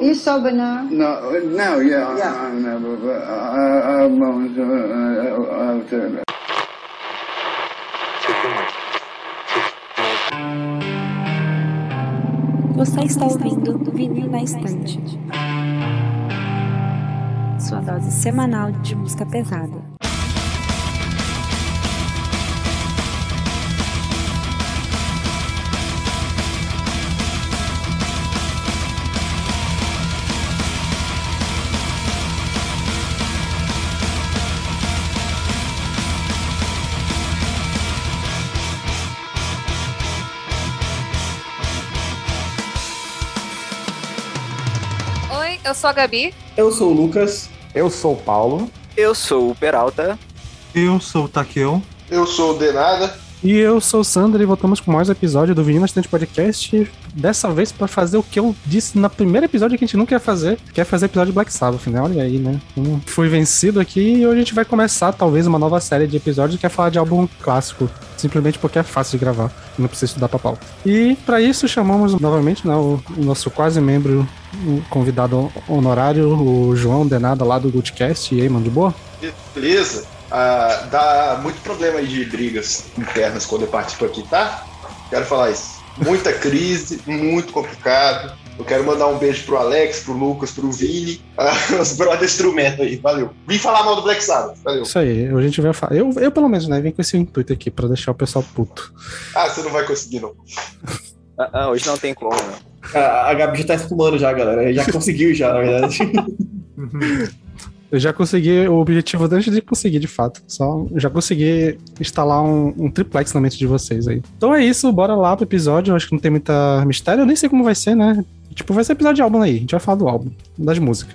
You sober now? No, no, yeah, Yeah. I'm never, but I, Você está ouvindo Vinil na Estante. Sua dose semanal de música pesada. Sou a Gabi. Eu sou o Lucas. Eu sou o Paulo. Eu sou o Peralta. Eu sou o Takeo. Eu sou o Denada. E eu sou o Sandro e voltamos com mais um episódio do Vinil Estante Podcast. Dessa vez para fazer o que eu disse no primeiro episódio que a gente nunca ia fazer, que é fazer episódio de Black Sabbath, né? Olha aí, né? Hum, Fui vencido aqui e hoje a gente vai começar talvez uma nova série de episódios que é falar de álbum clássico, simplesmente porque é fácil de gravar, não precisa estudar pra. E para isso chamamos novamente né, o, o nosso quase membro, o convidado honorário, o João Denada lá do Goodcast. E aí, mano, de boa? Beleza. Ah, dá muito problema aí de brigas internas quando eu participo aqui, tá? Quero falar isso. Muita crise, muito complicado. Eu quero mandar um beijo pro Alex, pro Lucas, pro Vini, ah, os brother instrumento aí, valeu. Vim falar mal do Black Sabbath, valeu. Isso aí, hoje a gente vai falar. Eu, eu pelo menos, né? Vim com esse intuito aqui pra deixar o pessoal puto. Ah, você não vai conseguir, não. Ah, ah, hoje não tem como, né? A, a Gabi já tá espumando já, galera. Já conseguiu já, na verdade. Eu já consegui o objetivo antes de conseguir, de fato. Só já consegui instalar um, um triplex na mente de vocês aí. Então é isso, bora lá pro episódio. Acho que não tem muita mistério, eu nem sei como vai ser, né? Tipo, vai ser episódio de álbum aí. A gente vai falar do álbum, das músicas.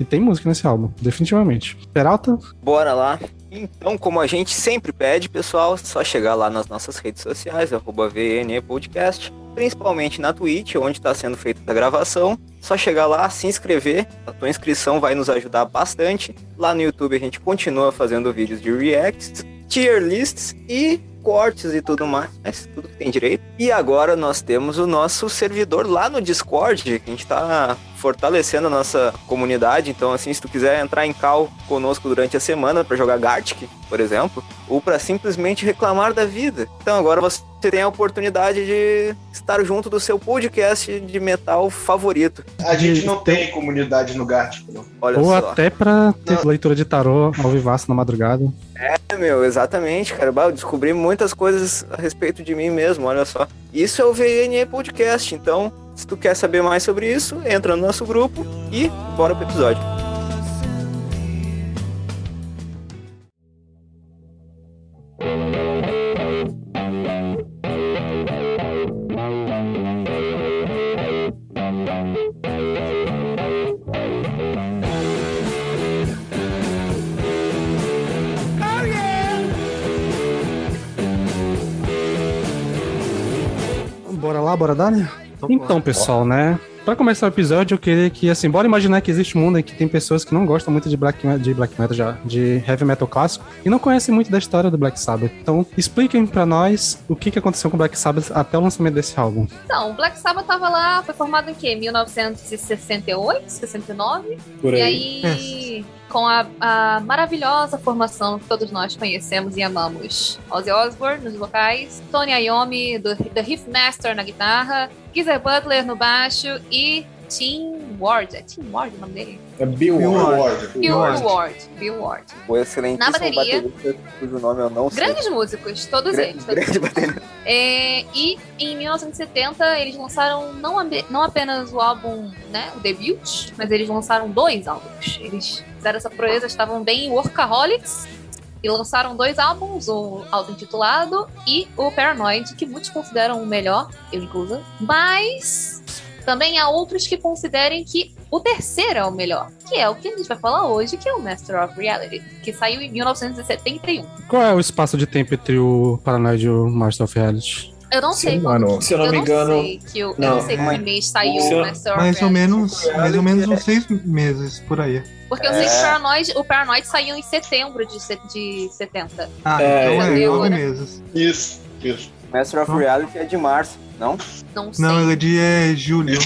E tem música nesse álbum, definitivamente. Peralta? Bora lá. Então, como a gente sempre pede, pessoal, é só chegar lá nas nossas redes sociais, arroba VNE Podcast, principalmente na Twitch, onde está sendo feita a gravação. Só chegar lá, se inscrever, a tua inscrição vai nos ajudar bastante. Lá no YouTube a gente continua fazendo vídeos de reacts, tier lists e cortes e tudo mais, tudo que tem direito. E agora nós temos o nosso servidor lá no Discord, que a gente tá fortalecendo a nossa comunidade. Então, assim, se tu quiser entrar em cal conosco durante a semana para jogar Gartic, por exemplo, ou para simplesmente reclamar da vida. Então, agora você tem a oportunidade de estar junto do seu podcast de metal favorito. A gente não tem comunidade no Gartic, não. Olha Ou só. até pra ter leitura de tarô ao vivaço na madrugada. É, meu, exatamente, cara. Eu descobri muitas coisas a respeito de mim mesmo, olha só. Isso é o VNE Podcast, então, se tu quer saber mais sobre isso, entra no nosso grupo e bora pro episódio. Bora dar, né? Então, pessoal, né? Pra começar o episódio, eu queria que, assim, bora imaginar que existe um mundo em que tem pessoas que não gostam muito de black, de black metal já, de heavy metal clássico, e não conhecem muito da história do Black Sabbath. Então, expliquem pra nós o que, que aconteceu com o Black Sabbath até o lançamento desse álbum. Então, o Black Sabbath tava lá, foi formado em quê? 1968, 69? Por E aí. aí, com a, a maravilhosa formação que todos nós conhecemos e amamos. Ozzy Osbourne nos vocais, Tony Iommi, do, The Riff Master na guitarra, Geezer Butler no baixo e Tim Ward. É Tim Ward o nome dele? É Bill Bill Ward. Ward. Bill Ward. Ward. Bill Ward. O excelentíssimo Na bateria. baterista, cujo nome eu não sei. Grandes músicos, todos Gra- eles. todos grande baterista. É, e em 1970 eles lançaram não, não apenas o álbum, né, o debut, mas eles lançaram dois álbuns. Eles fizeram essa proeza, estavam bem em Workaholics e lançaram dois álbuns, o auto-intitulado e o Paranoid, que muitos consideram o melhor, eu inclusa. Mas também há outros que considerem que o terceiro é o melhor, que é o que a gente vai falar hoje, que é o Master of Reality, que saiu em 1971. Qual é o espaço de tempo entre o Paranoid e o Master of Reality? Eu não Se sei quando se eu não me engano. que eu, eu não, sei é. que mês saiu o Master of Mais ou Reality. menos, mais ou menos uns seis meses por aí. Porque eu sei que o É. Paranoid, o Paranoid saiu em setembro de, de 70. Ah, É, então é nove né? meses. Isso, isso. Master of Não. Reality é de março, não? Não sei. Não, ele é de é, julho.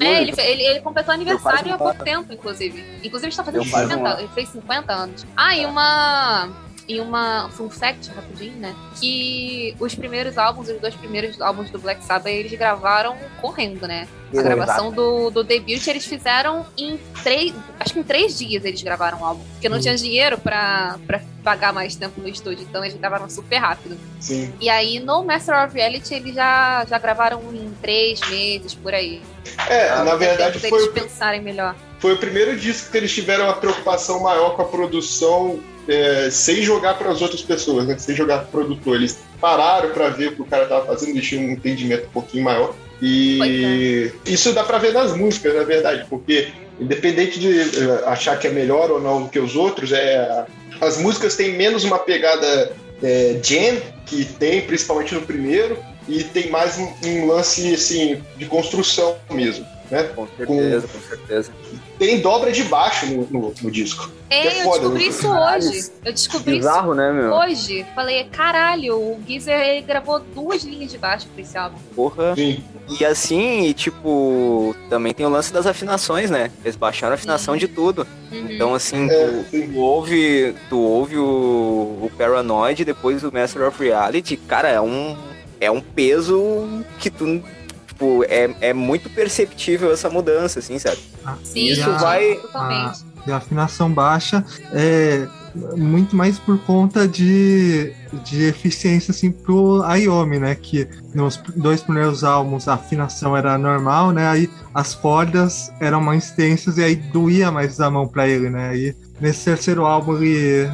É, ele, ele, ele completou aniversário há pouco tempo, inclusive. Inclusive, está fazendo Deu quase um 50, ano. ele fez 50 anos. Ah, e uma. E uma fun fact, rapidinho, né? Que os primeiros álbuns, os dois primeiros álbuns do Black Sabbath, eles gravaram correndo, né? A gravação do, do debut eles fizeram em três. Acho que em três dias eles gravaram o álbum. Porque não tinha dinheiro pra, pra pagar mais tempo no estúdio. Então eles gravaram super rápido. Sim. E aí no Master of Reality eles já, já gravaram em três meses por aí. É, Deu na verdade foi deles o, pensarem melhor. foi o primeiro disco que eles tiveram uma preocupação maior com a produção é, sem jogar para as outras pessoas, né? sem jogar pro produtor. Eles pararam para ver o que o cara tava fazendo, eles tinham um entendimento um pouquinho maior. E isso dá para ver nas músicas, na verdade, porque independente de eh, achar que é melhor ou não do que os outros, é, as músicas têm menos uma pegada é, jam, que tem principalmente no primeiro, e tem mais um, um lance assim, de construção mesmo. Né? Com certeza, com certeza. Tem dobra de baixo no, no- no disco. É, é eu foda, descobri né? isso Caralho. hoje. Eu descobri Bizarro, né, isso meu? hoje. Falei, caralho, o Geezer gravou duas linhas de baixo pra esse álbum. Porra. Sim. E assim, tipo, também tem o lance das afinações, né? Eles baixaram a afinação de tudo. Uhum. Então, assim, É, tu, tu ouve, tu ouve o, o Paranoid depois o Master of Reality, cara, é um, é um peso que tu. Tipo, é, é muito perceptível essa mudança, assim, sabe? Sim, isso sim, vai-. E a afinação baixa é muito mais por conta de, de eficiência assim pro Ayomi, né? Que nos dois primeiros álbuns a afinação era normal, né? Aí as cordas eram mais tensas e aí doía mais a mão pra ele, né? Aí nesse terceiro álbum ele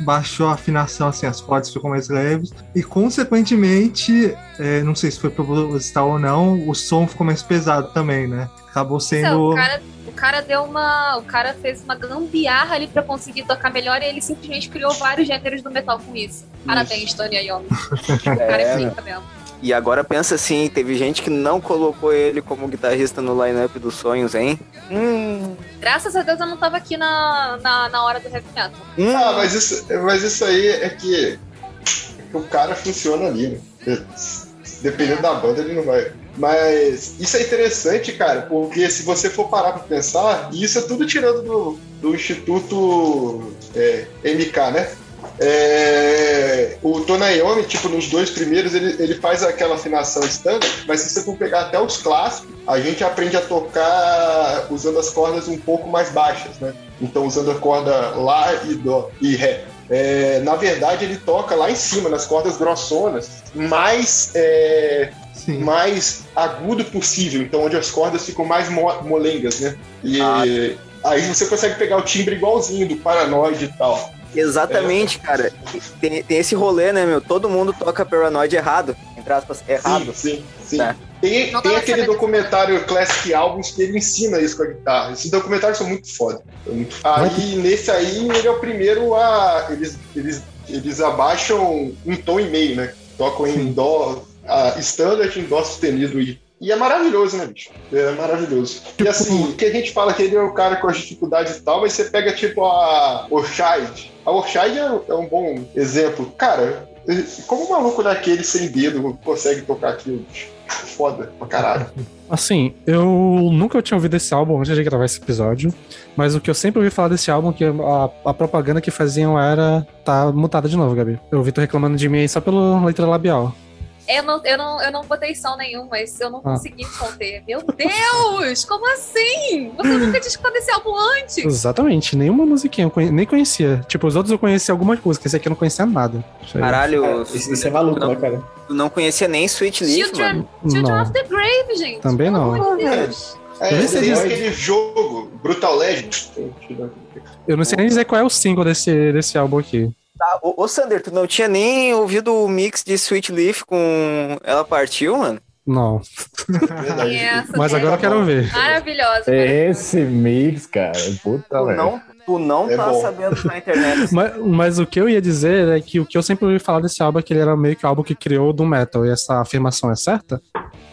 baixou a afinação, assim, as cordas ficam mais leves e consequentemente, é, não sei se foi proposital ou não, o som ficou mais pesado também, né? Acabou Então, sendo o, cara, o cara deu uma. O cara fez uma gambiarra ali pra conseguir tocar melhor e ele simplesmente criou vários gêneros do metal com isso. Parabéns, Tony Iommi. O cara é É, mesmo. E agora pensa assim, teve gente que não colocou ele como guitarrista no line-up dos sonhos, hein? Hum, Graças a Deus eu não tava aqui na, na, na hora do heavy metal. hum. Ah, mas isso, mas isso aí é que, é que o cara funciona ali, né? Dependendo da banda, ele não vai. Mas isso é interessante, cara, porque se você for parar pra pensar, e isso é tudo tirando do, do Instituto é, MK, né? É, o Tonayomi, tipo, nos dois primeiros, ele, ele faz aquela afinação standard, mas se você for pegar até os clássicos, a gente aprende a tocar usando as cordas um pouco mais baixas, né? Então, usando a corda Lá e Dó e Ré. É, na verdade, ele toca lá em cima, nas cordas grossonas, mais, é, mais agudo possível, então onde as cordas ficam mais mo- molengas, né? E Ah. aí você consegue pegar o timbre igualzinho do Paranoid e tal. Exatamente, cara. Tem, tem esse rolê, né, meu? Todo mundo toca Paranoid errado, entre aspas, errado. Sim, sim, sim. Tá. Tem, tem aquele sabendo. documentário Classic Albums que ele ensina isso com a guitarra. Esses documentários são muito foda. Aí, nesse aí, ele é o primeiro a. Eles, eles, eles abaixam um tom e meio, né? Tocam em dó, a standard em dó sustenido. E, e é maravilhoso, né, bicho? É maravilhoso. E assim, o que a gente fala que ele é o cara com as dificuldades e tal, mas você pega tipo a Orchide. A Orchide é, é um bom exemplo. Cara, como um maluco daquele sem dedo consegue tocar aquilo, bicho? Foda pra caralho. Assim, eu nunca tinha ouvido esse álbum antes de gravar esse episódio, mas o que eu sempre ouvi falar desse álbum, que a, a propaganda que faziam era. Tá mutada de novo, Gabi. Eu ouvi tu reclamando de mim aí só pela letra labial. Eu não, eu, não, eu não botei som nenhum, mas eu não Ah. consegui conter. Meu Deus! Como assim? Você nunca tinha escutado esse álbum antes? Exatamente, nenhuma musiquinha, eu conhe- nem conhecia. Tipo, os outros eu conhecia algumas músicas, esse aqui eu não conhecia nada. Caralho, Isso, isso é maluco, né, cara? tu não conhecia nem Sweet Leaf, Children, mano. Children Não. of the Grave, gente. Também Pelo não. amor de Deus. É, Eu nem sei tem dizer. aquele jogo, Brutal Legend. Eu não sei nem dizer qual é o single desse, desse álbum aqui. Tá, ô, ô Sander, tu não tinha nem ouvido o mix de Sweet Leaf com Ela Partiu, mano? Não. Verdade. Essa Mas agora eu é quero ver. Maravilhosa. Esse mix, cara. Puta merda. não, tu não É tá bom. sabendo na internet. Mas, mas o que eu ia dizer é que o que eu sempre ouvi falar desse álbum é que ele era meio que o álbum que criou o Doom Metal. E essa afirmação é certa?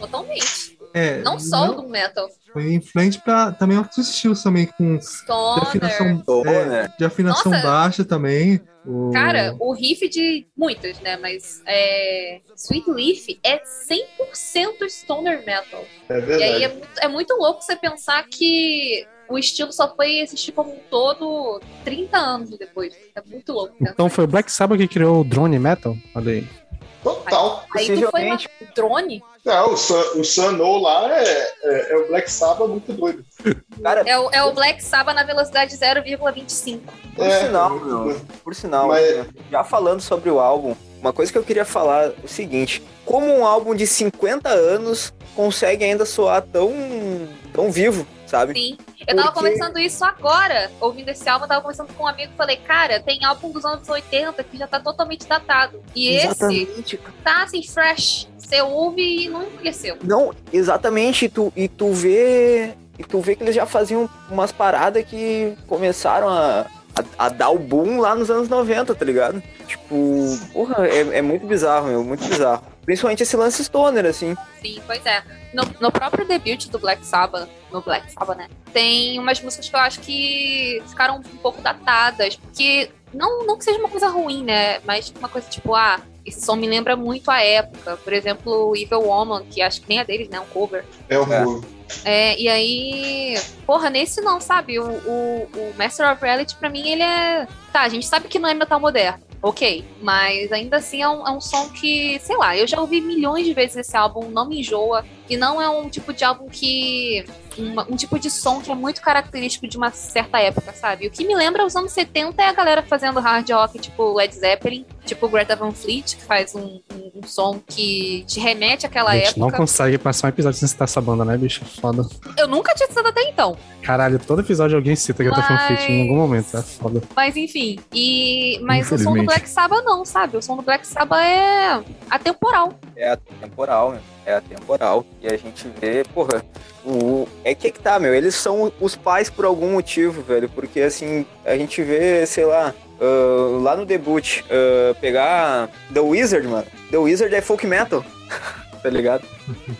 Totalmente. É, Não só o do metal. Foi influente pra também outros estilos também, com de Stoner. afinação, Stoner. é, de afinação Nossa. baixa também. O- Cara, o riff de muitas, né? Mas é, Sweet Leaf é 100% stoner metal. É E aí é verdade. muito, é muito louco você pensar que o estilo só foi existir como um todo 30 anos depois. É muito louco. Então foi o Black Sabbath que criou o drone metal? Olha aí. Total. Aí tu foi Possivelmente. drone. Não, o Sun, o Sun No lá é, é, é o Black Sabbath muito doido. Cara, É o, é o Black Sabbath na velocidade 0,25. Por É, sinal, meu, por sinal, Mas- né, já falando sobre o álbum, uma coisa que eu queria falar é o seguinte: como um álbum de 50 anos consegue ainda soar tão, tão vivo, sabe? Sim. Eu tava Porque- conversando isso agora, ouvindo esse álbum, eu tava conversando com um amigo e falei, cara, tem álbum dos anos 80 que já tá totalmente datado. E esse Exatamente. tá assim, fresh. Você ouve e não envelheceu. Não, exatamente, e tu, e tu vê. E tu vê que eles já faziam umas paradas que começaram a, a, a dar o boom lá nos anos 90, tá ligado? Tipo, porra, é, é muito bizarro, meu, muito bizarro. Principalmente esse lance stoner, assim. Sim, pois é. No, no próprio debut do Black Sabbath, no Black Sabbath, né? Tem umas músicas que eu acho que ficaram um pouco datadas, porque não, não que seja uma coisa ruim, né? Mas uma coisa tipo, ah, esse som me lembra muito a época. Por exemplo, Evil Woman, que acho que nem é deles, né? Um cover. É o É. Burro. É, e aí, porra, nesse não, sabe? O, o, o Master of Reality, pra mim, ele é. Tá, a gente sabe que não é metal moderno, ok. Mas ainda assim é um, é um som que, sei lá, eu já ouvi milhões de vezes esse álbum, não me enjoa. E não é um tipo de álbum que. um tipo de som que é muito característico de uma certa época, sabe? O que me lembra os anos 70 é a galera fazendo hard rock, tipo Led Zeppelin, tipo Greta Van Fleet, que faz um, um, um som que te remete àquela A gente época. não consegue passar um episódio sem citar essa banda, né, bicho? Foda. Eu nunca tinha citado até então. Caralho, todo episódio alguém cita Greta Van Fleet em Mas- algum momento. É foda. Mas enfim, e mas o som do. Black Sabbath não, sabe? O som do Black Sabbath é atemporal. É atemporal, meu. É atemporal. E a gente vê, porra, o... é que é que tá, meu. Eles são os pais por algum motivo, velho. Porque assim, a gente vê, sei lá, ah, lá no debut, ah, pegar The Wizard, mano. The Wizard é folk metal. tá ligado?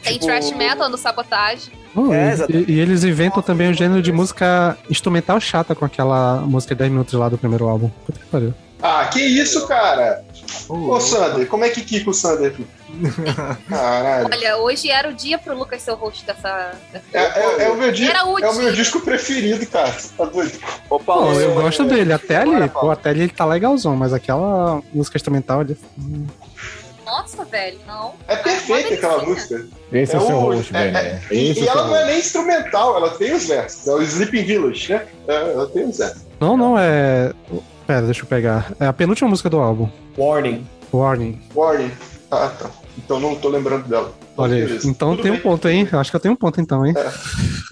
Tem Tipo, trash metal no Sabotage. Oh, É, e- e, eles inventam também o gênero de música instrumental chata com aquela música de 10 minutos lá do primeiro álbum. Puta que pariu. Ah, que isso, cara? Ô, Sander, como é que quica o Sander aqui? Caralho. Olha, hoje era o dia pro Lucas ser o host dessa. dessa- É, é- é o meu o é o meu disco preferido, cara. Você Tá doido? Ô, Pô, Paulo, eu é- gosto dele, até ali. Pô, até ali ele tá legalzão, mas aquela música instrumental ali. Nossa, velho, não. É perfeita aquela música. Esse é, o seu host, é- velho. é- e, é e ela não é nem instrumental, ela tem os versos. É o Sleeping Village, né? É, ela tem os versos. Não, não, é. Pera, deixa eu pegar. É a penúltima música do álbum. Warning. Warning. Warning. Ah, tá. Então não tô lembrando dela. Olha aí. Então Tudo tem um bem. ponto, hein? Acho que eu tenho um ponto então, hein?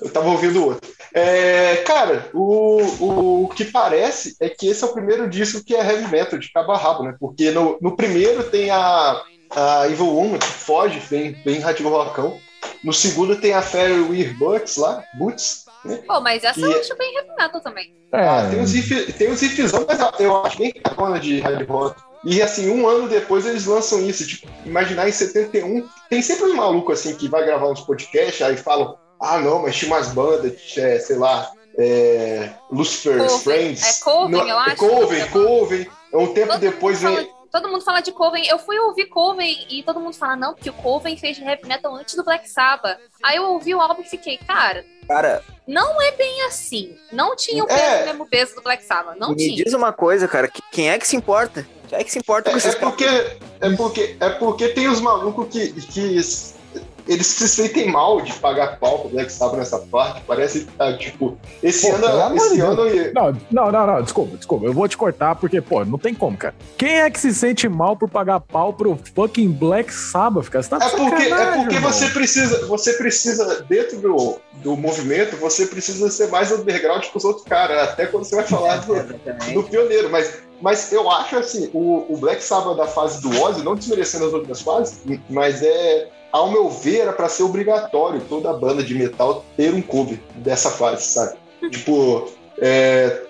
Eu tava ouvindo o outro. É, cara, o, o que parece é que esse é o primeiro disco que é heavy metal, de cabo a rabo, né? Porque no, no primeiro tem a, a Evil Woman, que foge, bem, bem rockão. No segundo tem a Fairy Weir Boots lá, Boots. Né? Pô, mas essa E eu é- acho bem heavy metal também. Ah, tem É, uns riff- tem uns riffzão, mas eu acho bem cagona de hard rock. E assim, um ano depois eles lançam isso. Tipo, imaginar em 71, tem sempre um maluco assim que vai gravar uns podcasts, aí falam, ah não, mas tinha umas bandas, é, sei lá, é, Lucifer's Coven. Friends. É Coven, No- eu é acho. Coven, Coven. Um tempo Todo depois mundo vem. fala- Todo mundo fala de Coven. Eu fui ouvir Coven e todo mundo fala, não, porque o Coven fez heavy metal antes do Black Sabbath. Aí eu ouvi o álbum e fiquei, cara, Cara, não é bem assim. Não tinha o, peso, É. o mesmo peso do Black Sabbath. Não me tinha. diz uma coisa, cara. que- Quem é que se importa? Quem é que se importa com É, esses é porque, é, porque, é porque tem os malucos que, que eles se sentem mal de pagar pau pro Black Sabbath nessa parte. Parece que tá, tipo, esse Pô, ano. Esse ano Não, não, não, não, desculpa, desculpa. Eu vou te cortar porque, pô, não tem como, cara. Quem é que se sente mal por pagar pau pro fucking Black Sabbath, cara? Você tá É porque, é porque irmão. você precisa, você precisa, dentro do, do movimento, você precisa ser mais underground que os outros caras, até quando você vai falar do, do pioneiro. Mas, mas eu acho assim, o, o Black Sabbath da fase do Ozzy, não desmerecendo as outras fases, mas é, ao meu ver, era pra ser obrigatório toda banda de metal ter um cover dessa fase, sabe? tipo, é,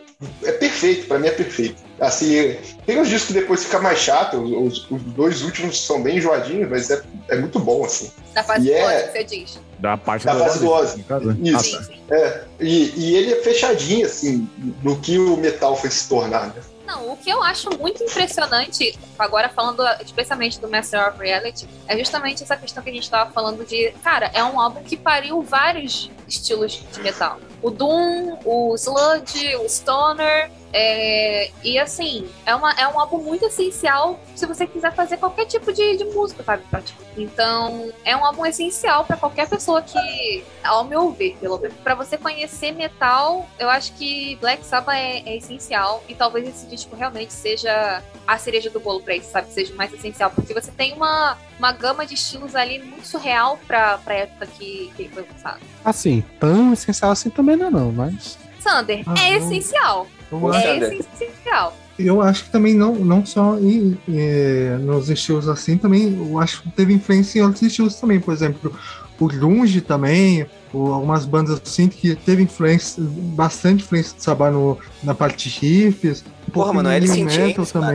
é perfeito, pra mim é perfeito. Assim, tem uns discos que depois fica mais chato, os, os dois últimos são bem enjoadinhos, mas é, é muito bom, assim. Da fase E do é- Ozzy, você diz. Da parte Da fase do Ozzy. né? Isso. Ah, tá. Sim, sim. É, e, e ele é fechadinho, assim, no que o metal foi se tornar, né? Não, o que eu acho muito impressionante, agora falando especialmente do Master of Reality, é justamente essa questão que a gente tava falando de, cara, é um álbum que pariu vários estilos de metal. O Doom, o Sludge, o Stoner, é, e assim, é, uma, é um álbum muito essencial se você quiser fazer qualquer tipo de, de música, sabe? praticamente. Então, é um álbum essencial pra qualquer pessoa que, ao meu ver, pelo menos, pra você conhecer metal, eu acho que Black Sabbath é, é essencial e talvez esse disco realmente seja a cereja do bolo pra isso, sabe? Seja mais essencial, porque você tem uma, uma gama de estilos ali muito surreal pra, pra época que, que foi lançado. Assim, tão essencial assim também não é não, mas... Sander, Ah, é não. essencial. Eu É Sander. essencial. Eu acho que também não, não só em- eh, nos estilos assim, também eu acho que teve influência em outros estilos também. Por exemplo, o grunge também, ou algumas bandas assim que teve influência, bastante influência de Sabá no, na parte de riffs. Um Porra, mano, no Alice in metal Chains, cara.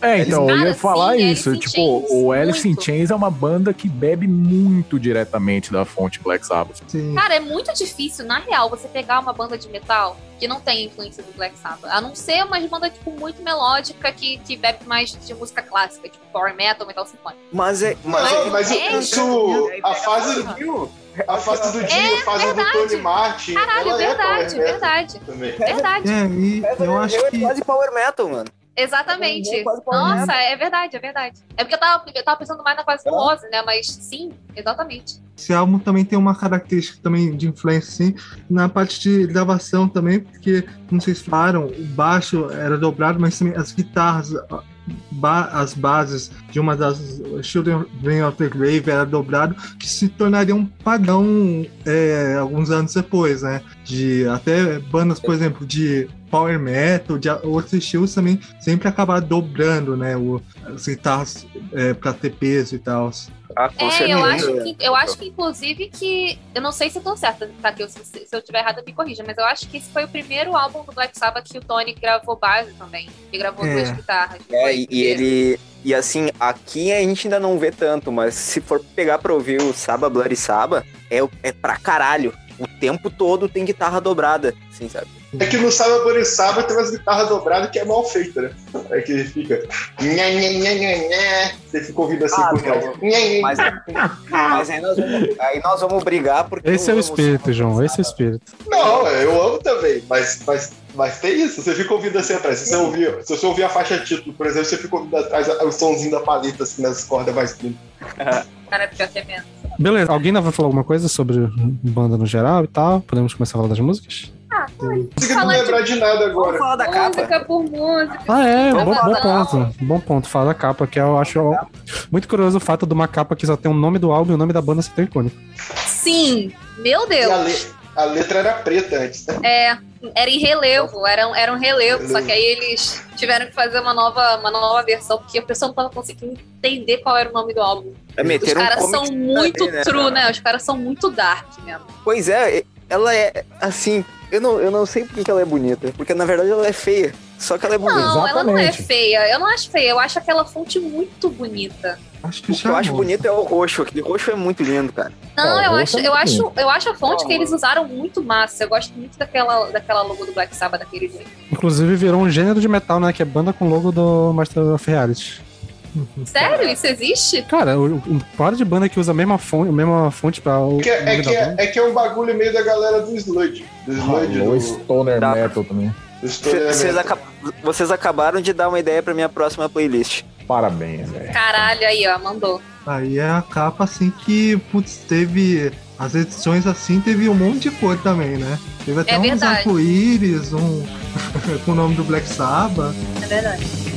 É, então, eu ia falar sim, isso. Alice in Tipo, Chains, o Alice in muito. Chains é uma banda que bebe muito diretamente da fonte Black Sabbath. Sim. Cara, é muito difícil, na real, você pegar uma banda de metal que não tem influência do Black Sabbath. A não ser uma banda, tipo, muito melódica que, que bebe mais de música clássica, tipo power metal, metal sinfônico. Mas é. Mas, Não, mas é- isso, a fase, Viu? a fase do Dio, a fase do Tony Martin, Caralho, ela é verdade, verdade. também. Verdade. É, e eu acho é que. quase power metal, mano. Exatamente. Quase Nossa, é verdade, é verdade. É porque eu tava, eu tava pensando mais na fase do Ozzy, né? Mas sim, exatamente. Esse álbum também tem uma característica também de influência, assim, na parte de gravação também, porque, não sei se falaram, o baixo era dobrado, mas também as guitarras, ba- as bases de uma das Children of the Grave era dobrado, que se tornaria um padrão é, alguns anos depois, né? De até bandas, por exemplo, de power metal, de outros estilos também sempre acabar dobrando, né? O, as guitarras é, para ter peso e tal. Ah, com É, certeza. eu acho, que, eu acho que, inclusive, que. Eu não sei se eu tô certa, tá? Que eu- se, se eu tiver errado, me corrija, mas eu acho que esse foi o primeiro álbum do Black Sabbath que o Tony gravou base também. Ele gravou É. duas guitarras. É, e, e ele. E assim, aqui a gente ainda não vê tanto, mas se for pegar pra ouvir o Saba Bloody Saba, é, é pra caralho. O tempo todo tem guitarra dobrada, assim, sabe? É que no Saba Borisaba tem umas guitarras dobradas que é mal feita, né? É que fica. Nha, nha, nha, nha, nha. Você fica ouvindo assim Ah, por nha, Mas, mas aí, nós vamos, aí nós vamos brigar porque. Esse é o espírito, João, esse é o Saba. espírito. Não, eu amo também, mas, mas, mas tem isso, você fica ouvindo assim atrás. Se você ouvir, se você ouvir a faixa título, por exemplo, você fica ouvindo atrás o somzinho da paleta, assim, nas cordas mais finas. Cara, pior que é mesmo. Beleza, alguém ainda vai falar alguma coisa sobre banda no geral e tal? Podemos começar a falar das músicas? Não consigo Falar de- lembrar de nada Vamos agora. falar da capa. Música por música. Ah, é, bom, bom ponto. Bom ponto, fala da capa, que eu acho muito curioso o fato de uma capa que só tem o nome do álbum e o nome da banda ser tão icônico. Sim, meu E a, Deus. le- a letra era preta antes, né? É, era em relevo, era, um- era um relevo, só que aí eles tiveram que fazer uma nova, uma nova versão, porque a pessoa não tava conseguindo entender qual era o nome do álbum. É Os meter um caras são muito ali, né, true, cara? né? Os caras são muito dark mesmo. Pois é, ela é assim. Eu não, eu não sei porque que ela é bonita, porque na verdade ela é feia. Só que ela é bonita. Não, ela não é Exatamente. feia. Eu não acho feia, eu acho aquela fonte muito bonita. Acho que O que eu acho chamou. bonito é o roxo. Aquele roxo é muito lindo, cara. Não, É, eu acho, é eu acho, eu acho a fonte que eles usaram muito massa. Eu gosto muito daquela, daquela logo do Black Sabbath daquele jeito. Inclusive virou um gênero de metal, né? Que é banda com logo do Master of Reality. Sério? Isso existe? Cara, o, o par de banda que usa a mesma fonte, a mesma fonte pra o. Que é, é que da é, é que é um bagulho meio da galera do Sludge. Do Sludge, Falou do, Stoner Dá. Metal também. Vocês, vocês acabaram de dar uma ideia pra minha próxima playlist. Parabéns, velho. Caralho, aí, ó, mandou. Aí é a capa assim que, putz, teve. As edições assim teve um monte de cor também, né? Teve até É uns arco-íris, um. com o nome do Black Sabbath. É verdade.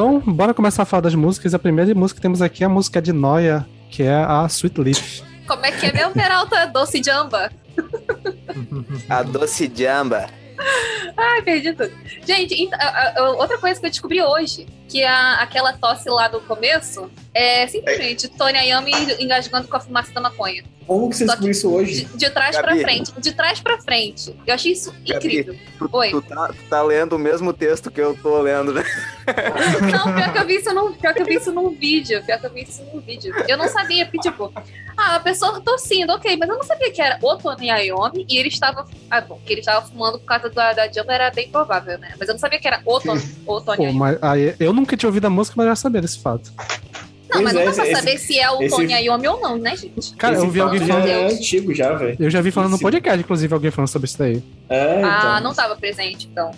Então, bora começar a falar das músicas. A primeira música que temos aqui é a música de Noia, que é a Sweet Leaf. Como é que é meu Peralta? Doce Jamba? A doce jamba. Ai, perdi tudo. Gente, outra coisa que eu descobri hoje, que a, aquela tosse lá do começo é simplesmente Tony Ayami engasgando com a fumaça da maconha. Como que você Só descobriu isso hoje? De, de trás pra Gabi. frente. De trás pra frente. Eu achei isso incrível. Tu, Oi. tu tá, tu tá lendo o mesmo texto que eu tô lendo, né? Não, pior que eu vi isso num, pior que eu vi isso num vídeo. Pior que eu vi isso num vídeo. Eu não sabia, porque, tipo, ah, a pessoa tossindo, ok, mas eu não sabia que era o Tony Iommi e ele estava. Ah, bom, que ele estava fumando por causa da, da Jamba era bem provável, né? Mas eu não sabia que era o, Ton, o Tony Pô, mas aí, eu nunca tinha ouvido a música, mas já sabia desse fato. Não, mas Pois não é, dá pra esse- saber se é o esse- Tony Iommi ou não, né, gente? Cara, Esse eu vi alguém falando- é antigo já, velho. Eu já vi falando no Esse- podcast, inclusive, alguém falando sobre isso daí. É, então. Ah, não tava presente, então.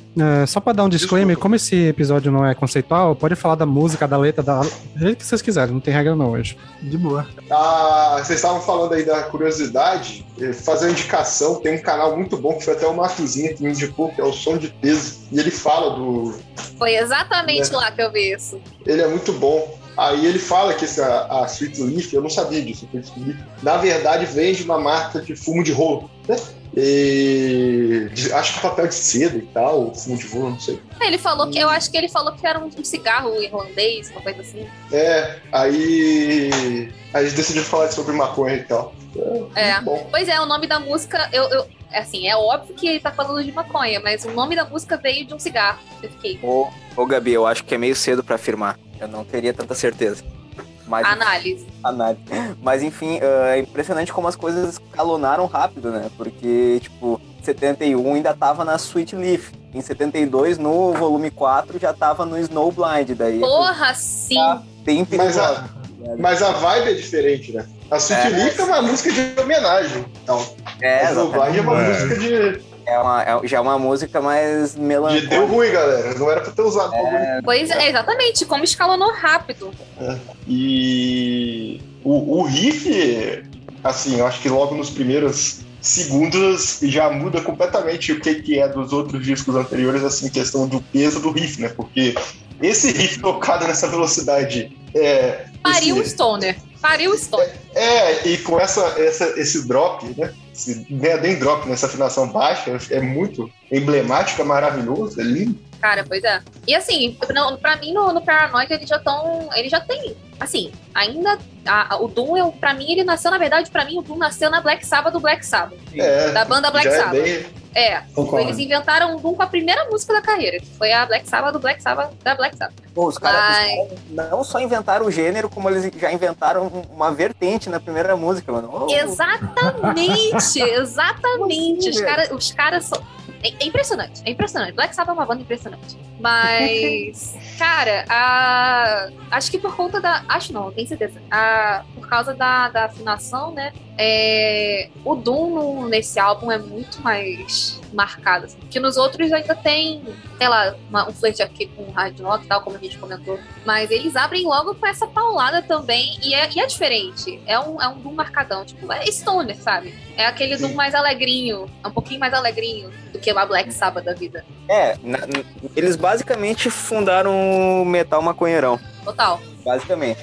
É, só pra dar um disclaimer, Desculpa. como esse episódio não é conceitual, pode falar da música, da letra, da. Do jeito que vocês quiserem, não tem regra não hoje. De boa. Ah, vocês estavam falando aí da curiosidade, eh, fazer uma indicação, tem um canal muito bom que foi até o Marcozinho que me indicou, que é o Som de Peso, e ele fala do. Foi exatamente É. lá que eu vi isso. Ele é muito bom. Aí ele fala que esse, a, Sweet Leaf, eu não sabia disso, a Sweet Leaf, na verdade vem de uma marca de fumo de rolo, né? E de- acho que papel de seda e tal, fumo de rolo, não sei. Ele falou que. Eu acho que ele falou que era um, um cigarro irlandês, uma coisa assim. É, aí. Aí a gente decidiu falar sobre maconha e tal. É. bom. Pois é, o nome da música, eu, eu- assim, é óbvio que ele tá falando de maconha, mas o nome da música veio de um cigarro. Eu fiquei. Ô, ô, Gabi, eu acho que é meio cedo pra afirmar. Eu não teria tanta certeza. Mas, Análise. análise. Mas enfim, é impressionante como as coisas escalonaram rápido, né? Porque, tipo, 71 ainda tava na Sweet Leaf. Em 72, no volume 4, já tava no Snowblind. Daí Porra, sim. bem Mas a, mas a vibe é diferente, né? A Sweet É. Leaf é uma música de homenagem. Então, É, a Snowblind é uma É. música de, É uma, é- já é uma música mais de deu melancólica. ruim, galera. Não era pra ter usado bagulho. Pois é, exatamente, como escalonou rápido. E o, o riff, assim, eu acho que logo nos primeiros segundos já muda completamente o que, que é dos outros discos anteriores, assim, questão do peso do riff, né? Porque esse riff tocado nessa velocidade é. Pariu o esse- Stoner. Pariu o Stoner. É, e com essa, essa, esse drop, né? Esse nem drop nessa afinação baixa, é muito emblemático, é maravilhoso, é lindo. Cara, pois é. E assim, não, pra mim, no, no Paranoid, eles já estão. Ele já tem. Assim, ainda. a- a- o Doom, eu, pra mim, ele nasceu, na verdade, pra mim, o Doom nasceu na Black Sabbath do Black Sabbath. É, Da banda Black é Sabbath. bem. É. Concordo. Eles inventaram o Doom com a primeira música da carreira, que foi a Black Sabbath do Black Sabbath da Black Sabbath. Pô, os caras Mas- não só inventaram o gênero, como eles já inventaram uma vertente na primeira música, mano. Ô, Exatamente, exatamente. Os caras os caras são. É, é impressionante, é impressionante. Black Sabbath é uma banda impressionante. Mas, cara, a... acho que por conta da. Acho não, tenho certeza. A... Por causa da, da afinação, né? É... O Doom nesse álbum é muito mais marcado. Assim, porque nos outros ainda tem, sei lá, uma- um flerte aqui com o hard rock e tal, como a gente comentou. Mas eles abrem logo com essa paulada também. E é, e é diferente. É um, é um Doom marcadão. Tipo, é stoner, sabe? É aquele Doom mais alegrinho. É um pouquinho mais alegrinho do que uma Black Sabbath da vida. É, na- eles basicamente fundaram o metal maconheirão. Total. Basicamente.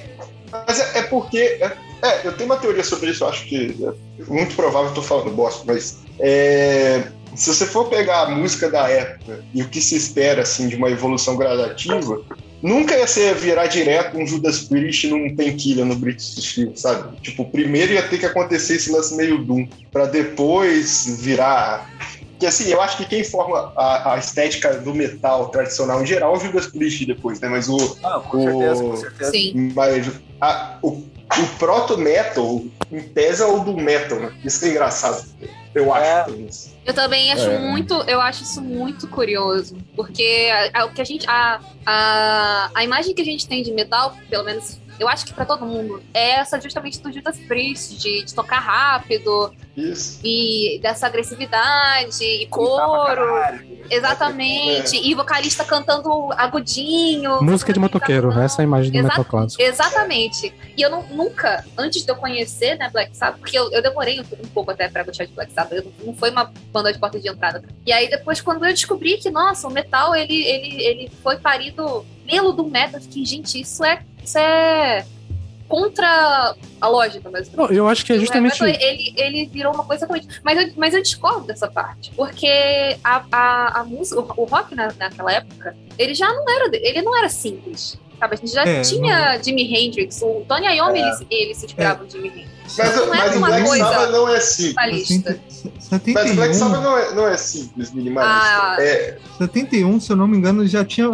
Mas é, é porque. É, é, eu tenho uma teoria sobre isso, eu acho que é muito provável que eu tô falando bosta, mas. é, se você for pegar a música da época e o que se espera assim, de uma evolução gradativa, nunca ia ser virar direto um Judas Priest num Painkiller no British Steel, sabe? Tipo, primeiro ia ter que acontecer esse lance meio Doom, pra depois virar. Que assim, eu acho que quem forma a, a estética do metal tradicional em geral é o Judas Priest depois, né? Mas o, Ah, com O- certeza, com certeza. Sim. mas a- o, o proto-metal, em tese, é o do metal, né? Isso que é engraçado. Eu acho. É. pelo menos. Eu também acho É. muito, eu acho isso muito curioso, porque a, a- o que a gente, a, a, a imagem que a gente tem de metal, pelo menos eu acho que pra todo mundo, é essa justamente do Judas Priest, de, de tocar rápido Isso. e dessa agressividade e coro, exatamente, e vocalista cantando agudinho. Música de motoqueiro, Não. essa é a imagem do Exa- metal clássico. Exatamente. E eu não- nunca, antes de eu conhecer né, Black Sabbath, porque eu, eu demorei um, um pouco até pra gostar de Black Sabbath, eu não, não foi uma banda de porta de entrada. E aí depois, quando eu descobri que, nossa, o metal, ele, ele, ele foi parido pelo do metal, eu fiquei, gente, isso é, isso é contra a lógica, mas Não, eu acho que é o justamente. ele, ele virou uma coisa completamente. Mas eu, mas eu discordo dessa parte. Porque a, a, a música, o, rock na, naquela época, ele já não era. Ele não era simples. Sabe? A gente já É, tinha Jimi Hendrix, o Tony Iommi, É. ele, ele se inspirava no Jimi Hendrix. Mas, Não é mas o uma Black coisa Sabbath não é simples. Balista. Mas o Black 71, Sabbath não é, não é simples, minimalista. Ah. É, 71, se eu não me engano, já tinha.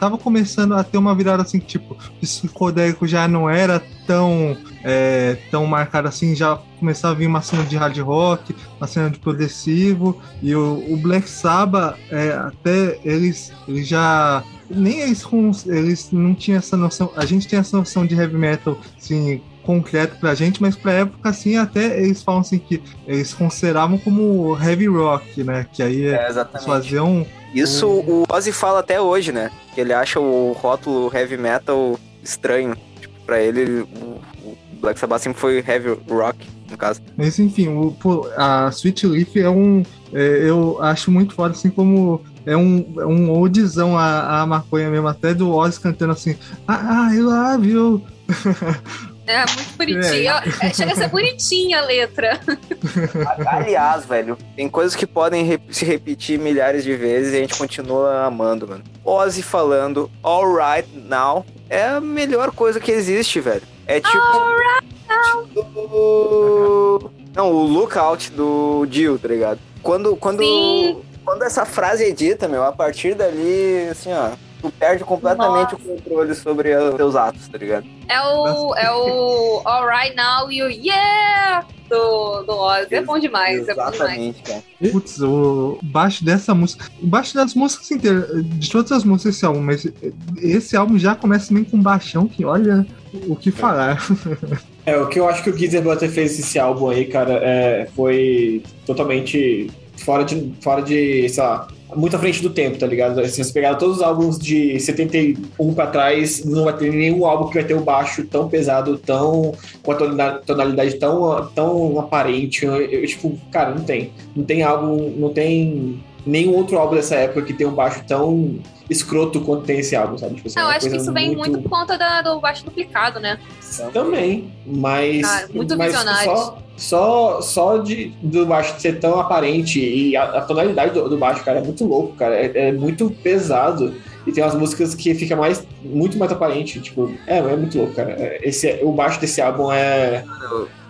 Tava começando a ter uma virada assim, tipo, o psicodélico já não era tão, é, tão marcado assim, já começava a vir uma cena de hard rock, uma cena de progressivo, e o, o Black Sabbath, é, até eles, eles já. Nem eles, com- eles não tinham essa noção. A gente tem essa noção de heavy metal, assim, concreto pra gente, mas pra época, assim, até eles falam assim que eles consideravam como heavy rock, né? Que aí É, é, fazer um. Isso o Ozzy fala até hoje, né? Que ele acha o rótulo heavy metal estranho. Tipo, pra ele, o, o Black Sabbath sempre foi heavy rock, no caso. Mas enfim, o, pô, a Sweet Leaf é um. é, eu acho muito foda, assim, como. É um, é um odizão a, a maconha mesmo, até do Ozzy cantando assim, ah, I love you. É muito bonitinho. É, chega a ser bonitinha a letra. Aliás, velho, tem coisas que podem se repetir milhares de vezes e a gente continua amando, mano. Ozzy falando Alright Now é a melhor coisa que existe, velho. É tipo. tipo- Não, o lookout do Jill, tá ligado? Quando, quando, Sim. quando essa frase é dita, meu, a partir dali, assim, ó, tu perde completamente Nossa. o controle sobre os teus atos, tá ligado? É o, é o Alright Now e o Yeah do, do Ozzy. É bom demais, é bom demais. Exatamente, cara. Putz, o baixo dessa música. O baixo das músicas inteiras, de todas as músicas desse álbum, mas esse álbum já começa meio com um baixão que olha o que falar. É, o que eu acho que o Geezer Butler fez esse álbum aí, cara, é, foi totalmente fora de, fora de, sei lá, muito à frente do tempo, tá ligado? Se você pegar todos os álbuns de 71 pra trás, não vai ter nenhum álbum que vai ter o baixo tão pesado, tão com a tonalidade, tonalidade tão, tão aparente. Eu, eu, tipo, cara, não tem. Não tem álbum, não tem nenhum outro álbum dessa época que tem um baixo tão escroto quanto tem esse álbum, sabe? Tipo, assim, Não, é eu uma acho que isso vem muito por conta da- do baixo duplicado, né? também, mas. Ah, muito mas visionários. Só, só, só de, do baixo ser tão aparente e a, a tonalidade do, do baixo, cara, é muito louco, cara. É, é muito pesado. E tem umas músicas que fica mais, muito mais aparente. Tipo, é, é muito louco, cara. É, Esse, o baixo desse álbum é.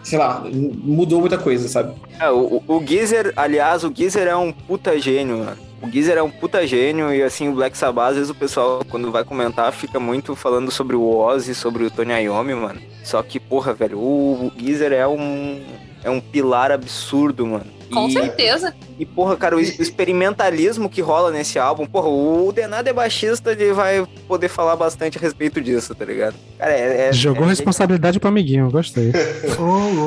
Sei lá, mudou muita coisa, sabe? É, o, o Geezer, aliás, o Geezer é um puta gênio, mano. O Geezer é um puta gênio e assim, o Black Sabbath, às vezes o pessoal, quando vai comentar, fica muito falando sobre o Ozzy, sobre o Tony Iommi, mano. Só que, porra, velho, o, Geezer é um, é um pilar absurdo, mano. Com e, certeza. e, porra, cara, o experimentalismo que rola nesse álbum, porra, o Denado é baixista, ele vai poder falar bastante a respeito disso, tá ligado? Cara, é... é Jogou é, responsabilidade pro amiguinho, gostei.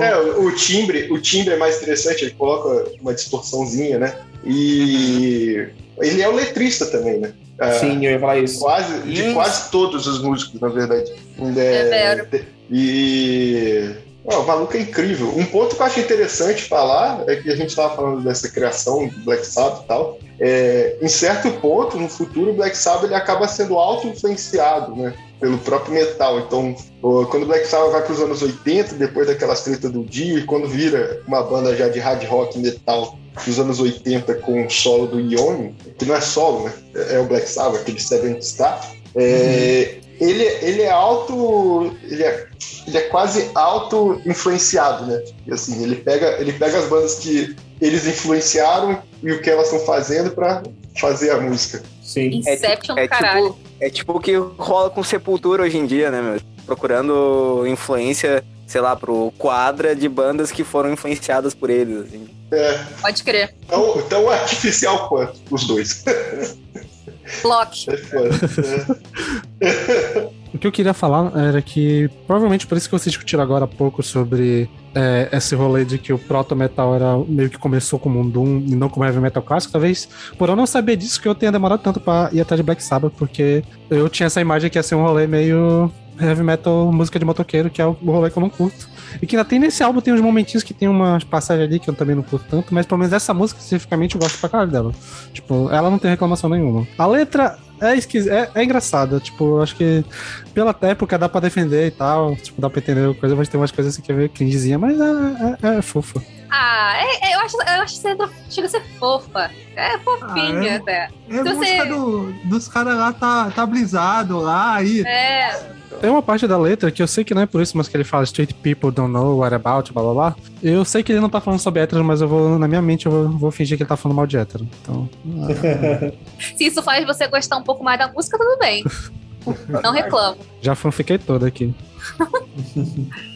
É, o, o timbre, o timbre é mais interessante, ele coloca uma distorçãozinha, né? E ele é o letrista também, né? Ah, Sim, eu ia falar isso. Quase, de Isso. quase todos os músicos, na verdade. Ainda É E. ó, o maluco é incrível. Um ponto que eu acho interessante falar é que a gente estava falando dessa criação do Black Sabbath e tal. É, em certo ponto, no futuro, o Black Sabbath ele acaba sendo auto-influenciado, né? Pelo próprio metal. Então, quando o Black Sabbath vai para os anos 80, depois daquelas tretas do Dio, e quando vira uma banda já de hard rock metal dos anos 80 com o solo do Iommi, que não é solo, né? É o Black Sabbath, aquele Seventh Star. É, ele, ele é auto. Ele é, ele é quase auto-influenciado, né? E assim, ele pega, ele pega as bandas que eles influenciaram e o que elas estão fazendo para fazer a música. Sim. Inception é do caralho. tipo, é tipo o que rola com Sepultura hoje em dia, né, meu? Procurando influência, sei lá, pro quadra de bandas que foram influenciadas por eles, assim. É, Pode crer. tão, tão artificial quanto os dois. Block. É foda. É. O que eu queria falar era que, provavelmente por isso que vocês discutiram agora há pouco sobre é, esse rolê de que o proto metal era meio que começou como um Doom e não como heavy metal clássico, talvez por eu não saber disso que eu tenha demorado tanto pra ir atrás de Black Sabbath, porque eu tinha essa imagem que ia ser um rolê meio heavy metal, música de motoqueiro, que é o rolê que eu não curto. E que ainda tem nesse álbum, tem uns momentinhos que tem umas passagens ali que eu também não curto tanto, mas pelo menos essa música especificamente eu gosto pra caralho dela. Tipo, ela não tem reclamação nenhuma. A letra é, esquis... é, é engraçado. Tipo, acho que pela época dá pra defender e tal. Tipo, dá pra entender coisa, mas tem umas coisas assim que é meio cringezinha, mas é, é, é fofo. Ah, é, é, eu, acho, eu acho que você entra- chega a ser fofa. É fofinha Ah, é- até. É a você- música do- dos caras lá tá, tá brisado lá, aí. É, Tem uma parte da letra que eu sei que não é por isso, mas que ele fala Street people don't know what about, blá blá blá. Eu sei que ele não tá falando sobre hétero, mas eu vou, na minha mente, eu vou, vou fingir que ele tá falando mal de hétero. Então. se isso faz você gostar um pouco mais da música, tudo bem. Não reclamo. Já fanfiquei toda aqui.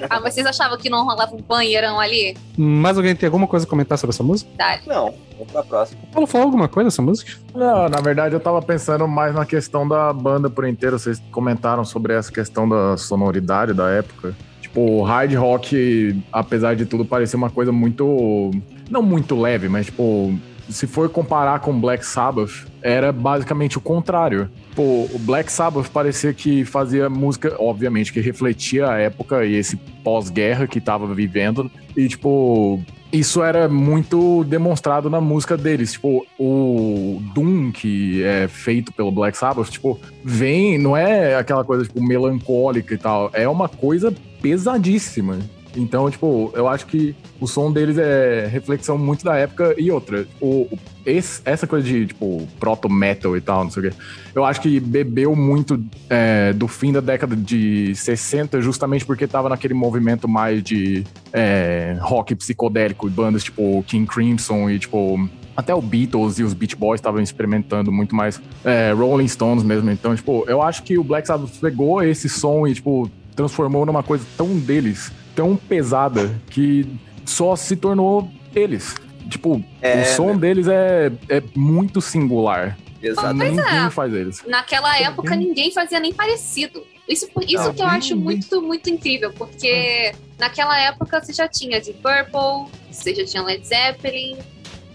Ah, mas vocês achavam que não rolava um banheirão ali? Mais alguém tem alguma coisa a comentar sobre essa música? Dale. Não, vamos pra próxima. O Paulo falou alguma coisa dessa música? Não, na verdade eu tava pensando mais na questão da banda por inteiro. Vocês comentaram sobre essa questão da sonoridade da época. Tipo, o hard rock, apesar de tudo, parecia uma coisa muito. Não muito leve, mas tipo. Se for comparar com Black Sabbath, era basicamente o contrário. Pô, o Black Sabbath parecia que fazia música, obviamente, que refletia a época e esse pós-guerra que tava vivendo. E, tipo, isso era muito demonstrado na música deles. Tipo, o Doom, que é feito pelo Black Sabbath, tipo, vem, não é aquela coisa, tipo, melancólica e tal. É uma coisa pesadíssima. Então, tipo, eu acho que o som deles é reflexão muito da época e outra. O, esse- essa coisa de, tipo, proto-metal e tal, não sei o quê. Eu acho que bebeu muito é, do fim da década de 60, justamente porque tava naquele movimento mais de é, rock psicodélico, bandas tipo King Crimson e, tipo, até o Beatles e os Beach Boys estavam experimentando muito mais é, Rolling Stones mesmo. Então, tipo, eu acho que o Black Sabbath pegou esse som e, tipo, transformou numa coisa tão deles, tão pesada, que só se tornou eles. Tipo, É, o som deles é, é muito singular. Exato. Pois Ninguém é. faz eles. Naquela época ninguém fazia nem parecido. Isso, isso Não, que eu acho muito, muito incrível, porque naquela época você já tinha Deep Purple, você já tinha Led Zeppelin,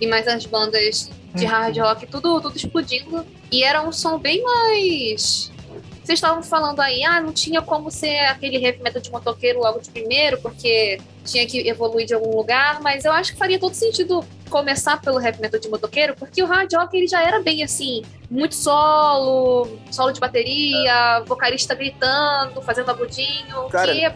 e mais as bandas de hard rock, tudo, tudo explodindo. E era um som bem mais. Vocês estavam falando aí, ah, não tinha como ser aquele heavy metal de motoqueiro logo de primeiro, porque tinha que evoluir de algum lugar, mas eu acho que faria todo sentido começar pelo heavy metal de motoqueiro, porque o hard rock ele já era bem assim, muito solo, solo de bateria, vocalista gritando, fazendo agudinho, Cara, que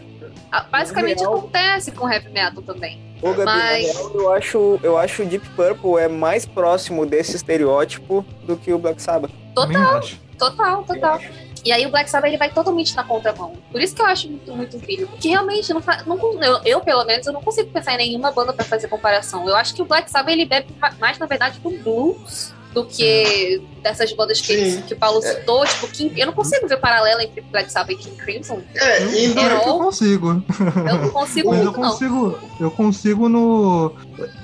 ah, basicamente real- acontece com heavy metal também. Ô, Gabi, Mas- na real, eu acho, eu acho o Deep Purple é mais próximo desse estereótipo do que o Black Sabbath. Total, total, total. E aí o Black Sabbath ele vai totalmente na contramão. Por isso que eu acho muito, muito incrível. Porque realmente, não fa- não eu, eu, pelo menos, eu não consigo pensar em nenhuma banda pra fazer comparação. Eu acho que o Black Sabbath ele bebe ma- mais, na verdade, do blues do que dessas bandas que, que o Paulo citou. Tipo, King- eu não consigo ver paralelo entre Black Sabbath e King Crimson. É, Era- Eu consigo. Eu não consigo Mas eu muito, não. consigo, eu consigo no.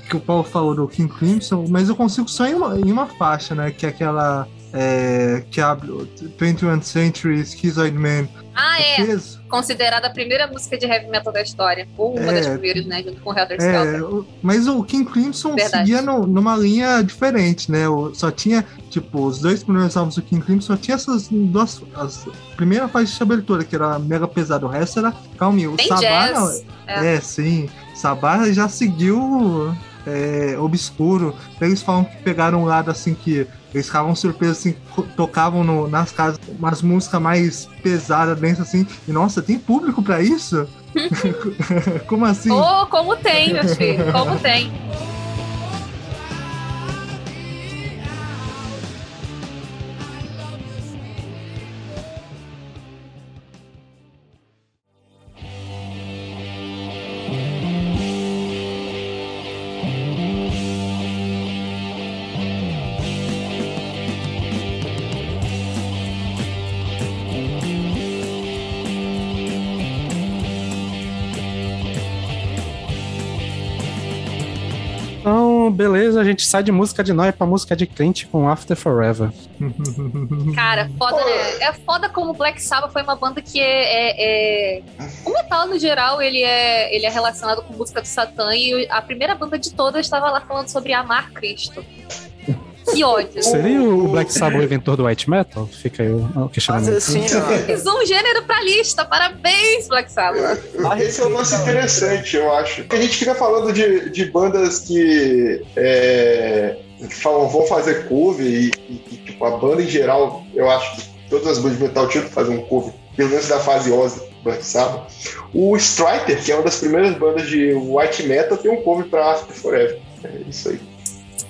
Que o Paulo falou do King Crimson, mas eu consigo só em uma, em uma faixa, né? Que é aquela. É, que abre o 21st Century Schizoid Man. Ah, é. Fez. Considerada a primeira música de heavy metal da história. Ou uma É. das primeiras, né? Junto com Helter Skelter. É, o- mas o King Crimson Verdade. seguia no- numa linha diferente, né? O- só tinha, tipo, os dois primeiros álbuns do King Crimson só tinha essas duas. As, primeira faixa de abertura, que era mega pesado, o resto era calminho. O Bem Sabá, não, é. sim. Sabá já seguiu é, obscuro. Eles falam que pegaram um lado assim que eles ficavam surpresos assim, tocavam no- nas casas umas músicas mais pesadas dentro assim. E nossa, tem público pra isso? Como assim? Oh, como tem, meu filho. Como tem. Gente sai de música de nóia pra música de crente com After Forever. Cara, foda, né? É foda como Black Sabbath foi uma banda que é, é- é- O metal, no geral, ele é, ele é relacionado com música do Satã e a primeira banda de todas estava lá falando sobre amar Cristo. Que ódio. Seria o Black Sabbath o inventor do white metal? Fica aí o, o Mas questionamento. assim, Fiz um gênero pra lista. Parabéns, Black Sabbath. Esse é um lance interessante, eu acho. A gente fica falando de, de bandas que, é, que falam, vão fazer cover e, e- e, tipo, a banda em geral, eu acho que todas as bandas de metal tinham que fazer um cover, pelo menos da fase Ozzy, Black Sabbath. O Striker, que é uma das primeiras bandas de white metal, tem um cover pra After Forever. É isso aí.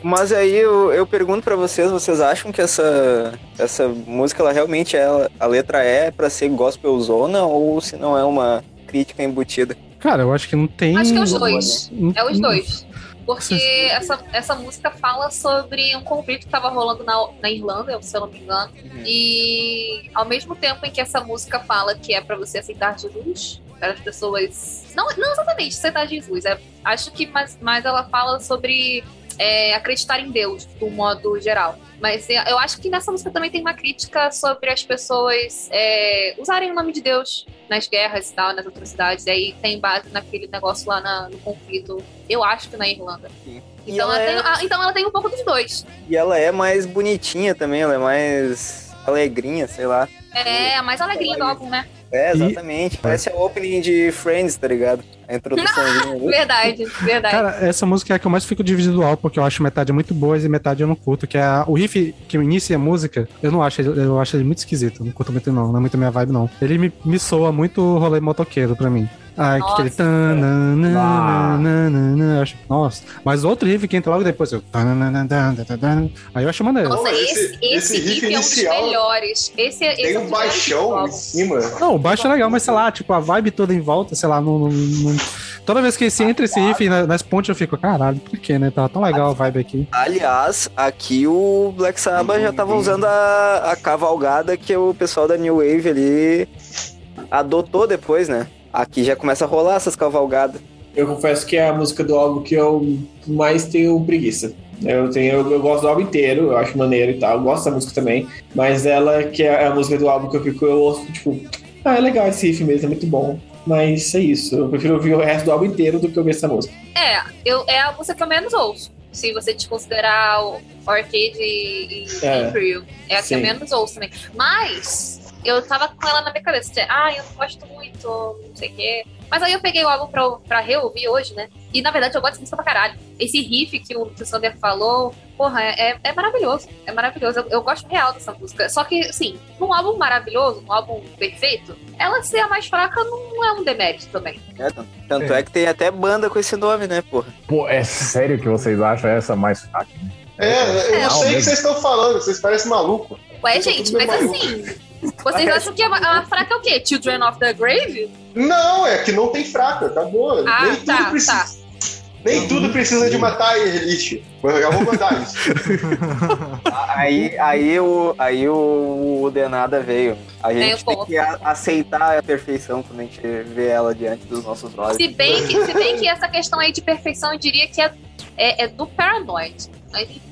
Mas aí eu, eu pergunto pra vocês, vocês acham que essa, essa música, ela realmente é, a letra é pra ser gospel zona ou se não é uma crítica embutida? Cara, eu acho que não tem. Acho que é os dois. Não- É os dois. Porque essa, essa música fala sobre um conflito que estava rolando na, na Irlanda, se eu não me engano. E ao mesmo tempo em que essa música fala que é pra você aceitar Jesus, para as pessoas. Não, não exatamente aceitar Jesus. É, acho que mais, mais ela fala sobre é, acreditar em Deus, de um modo geral. Mas é, eu acho que nessa música também tem uma crítica sobre as pessoas é, usarem o nome de Deus nas guerras e tal, nas atrocidades. E aí tem base naquele negócio lá na- no conflito, eu acho que na Irlanda. Sim. Então E ela, ela tem, é- ah, então ela tem um pouco dos dois. E ela é mais bonitinha também, ela é mais alegrinha, sei lá. É a mais alegrinha do álbum, né? É, E- exatamente. Parece a opening de Friends, tá ligado? A introduçãozinha. Verdade, verdade. Cara, essa música é a que eu mais fico dividido do álbum, porque eu acho metade muito boa e metade eu não curto, que é a- o riff que inicia a música, eu não acho, ele- eu acho ele muito esquisito, não curto muito não, não é muito minha vibe não. Ele me, me soa muito rolê motoqueiro pra mim. Ah, que aquele... Nossa. tananana, acho- Nossa, mas outro riff que entra logo depois, eu... Aí eu acho maneiro. Nossa, esse, esse- esse, riff riff é um dos melhores. Esse, esse Tem é um baixão em cima. Não, o baixo é legal, mas sei lá, tipo, a vibe toda em volta, sei lá, não, não- não- toda vez que se entra esse riff na- nas pontes eu fico, caralho, por que, né? Tá tão legal a vibe aqui. Aliás, aqui o Black Sabbath já tava usando a, a cavalgada que o pessoal da New Wave ali adotou depois, né? Aqui já começa a rolar essas cavalgadas. Eu confesso que é a música do álbum que eu mais tenho preguiça. Eu, tenho, eu, eu gosto do álbum inteiro, eu acho maneiro e tal, eu gosto da música também, mas ela que é a música do álbum que eu fico, eu ouço, tipo, ah, é legal esse riff mesmo, é muito bom. Mas é isso, eu prefiro ouvir o resto do álbum inteiro do que ouvir essa música. É, eu, é a música que eu menos ouço. Se você desconsiderar o Arcade e, e É, Imperial. É a que eu sim. menos ouço também. Mas eu tava com ela na minha cabeça. tipo, Ah, eu não gosto muito, não sei o quê. Mas aí eu peguei o álbum pra, pra reouvir hoje, né? E na verdade eu gosto dessa música pra caralho. Esse riff que o, que o Sander falou, porra, é, é maravilhoso. É maravilhoso. Eu, eu gosto real dessa música. Só que, assim, num álbum maravilhoso, num álbum perfeito, ela ser a mais fraca não é um demérito também. né? Tanto- Tanto é. que tem até banda com esse nome, né, porra? Pô, é sério que vocês acham essa mais fraca? É, eu É, não sei o que vocês estão falando, vocês parecem maluco. Ué, tô gente, mas maluco. assim. Vocês acham que a, a fraca é o quê? Children of the Grave? Não, é que não tem fraca, acabou. Ah, Nem tudo tá, precisa. tá. Nem tudo precisa de uma Elite. Mas eu vou mandar isso. Aí, aí, o, aí o, o Denada veio. A Tem gente tem que a- aceitar a perfeição quando a gente vê ela diante dos nossos olhos. Se bem, que, se bem que essa questão aí de perfeição eu diria que é, é, é do Paranoid.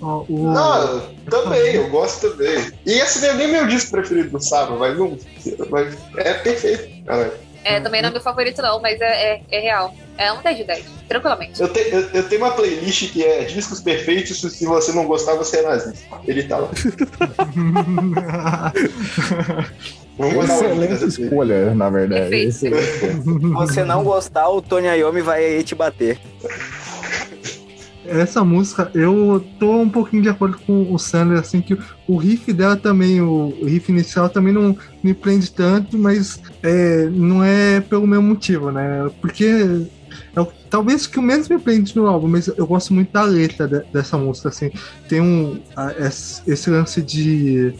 Ó, o- Não, também, eu gosto também. E esse não é nem meu disco preferido do Sábado, mas não. Mas é perfeito, cara. é, também não é meu favorito, não, mas é, é, é real. É um 10 de 10, tranquilamente. Eu, te- eu- eu tenho uma playlist que é discos perfeitos, se você não gostar, você é nazista. Ele tá lá. Excelente escolha, na verdade. Excelente. Se você não gostar, o Tony Iommi vai aí te bater. Essa música, eu tô um pouquinho de acordo com o Sander, assim, que o riff dela também, o riff inicial também não me prende tanto, mas é, não é pelo mesmo motivo, né? Porque é o- talvez o que menos me prende no álbum, mas eu gosto muito da letra de- dessa música, assim. Tem um, a- esse, esse lance de...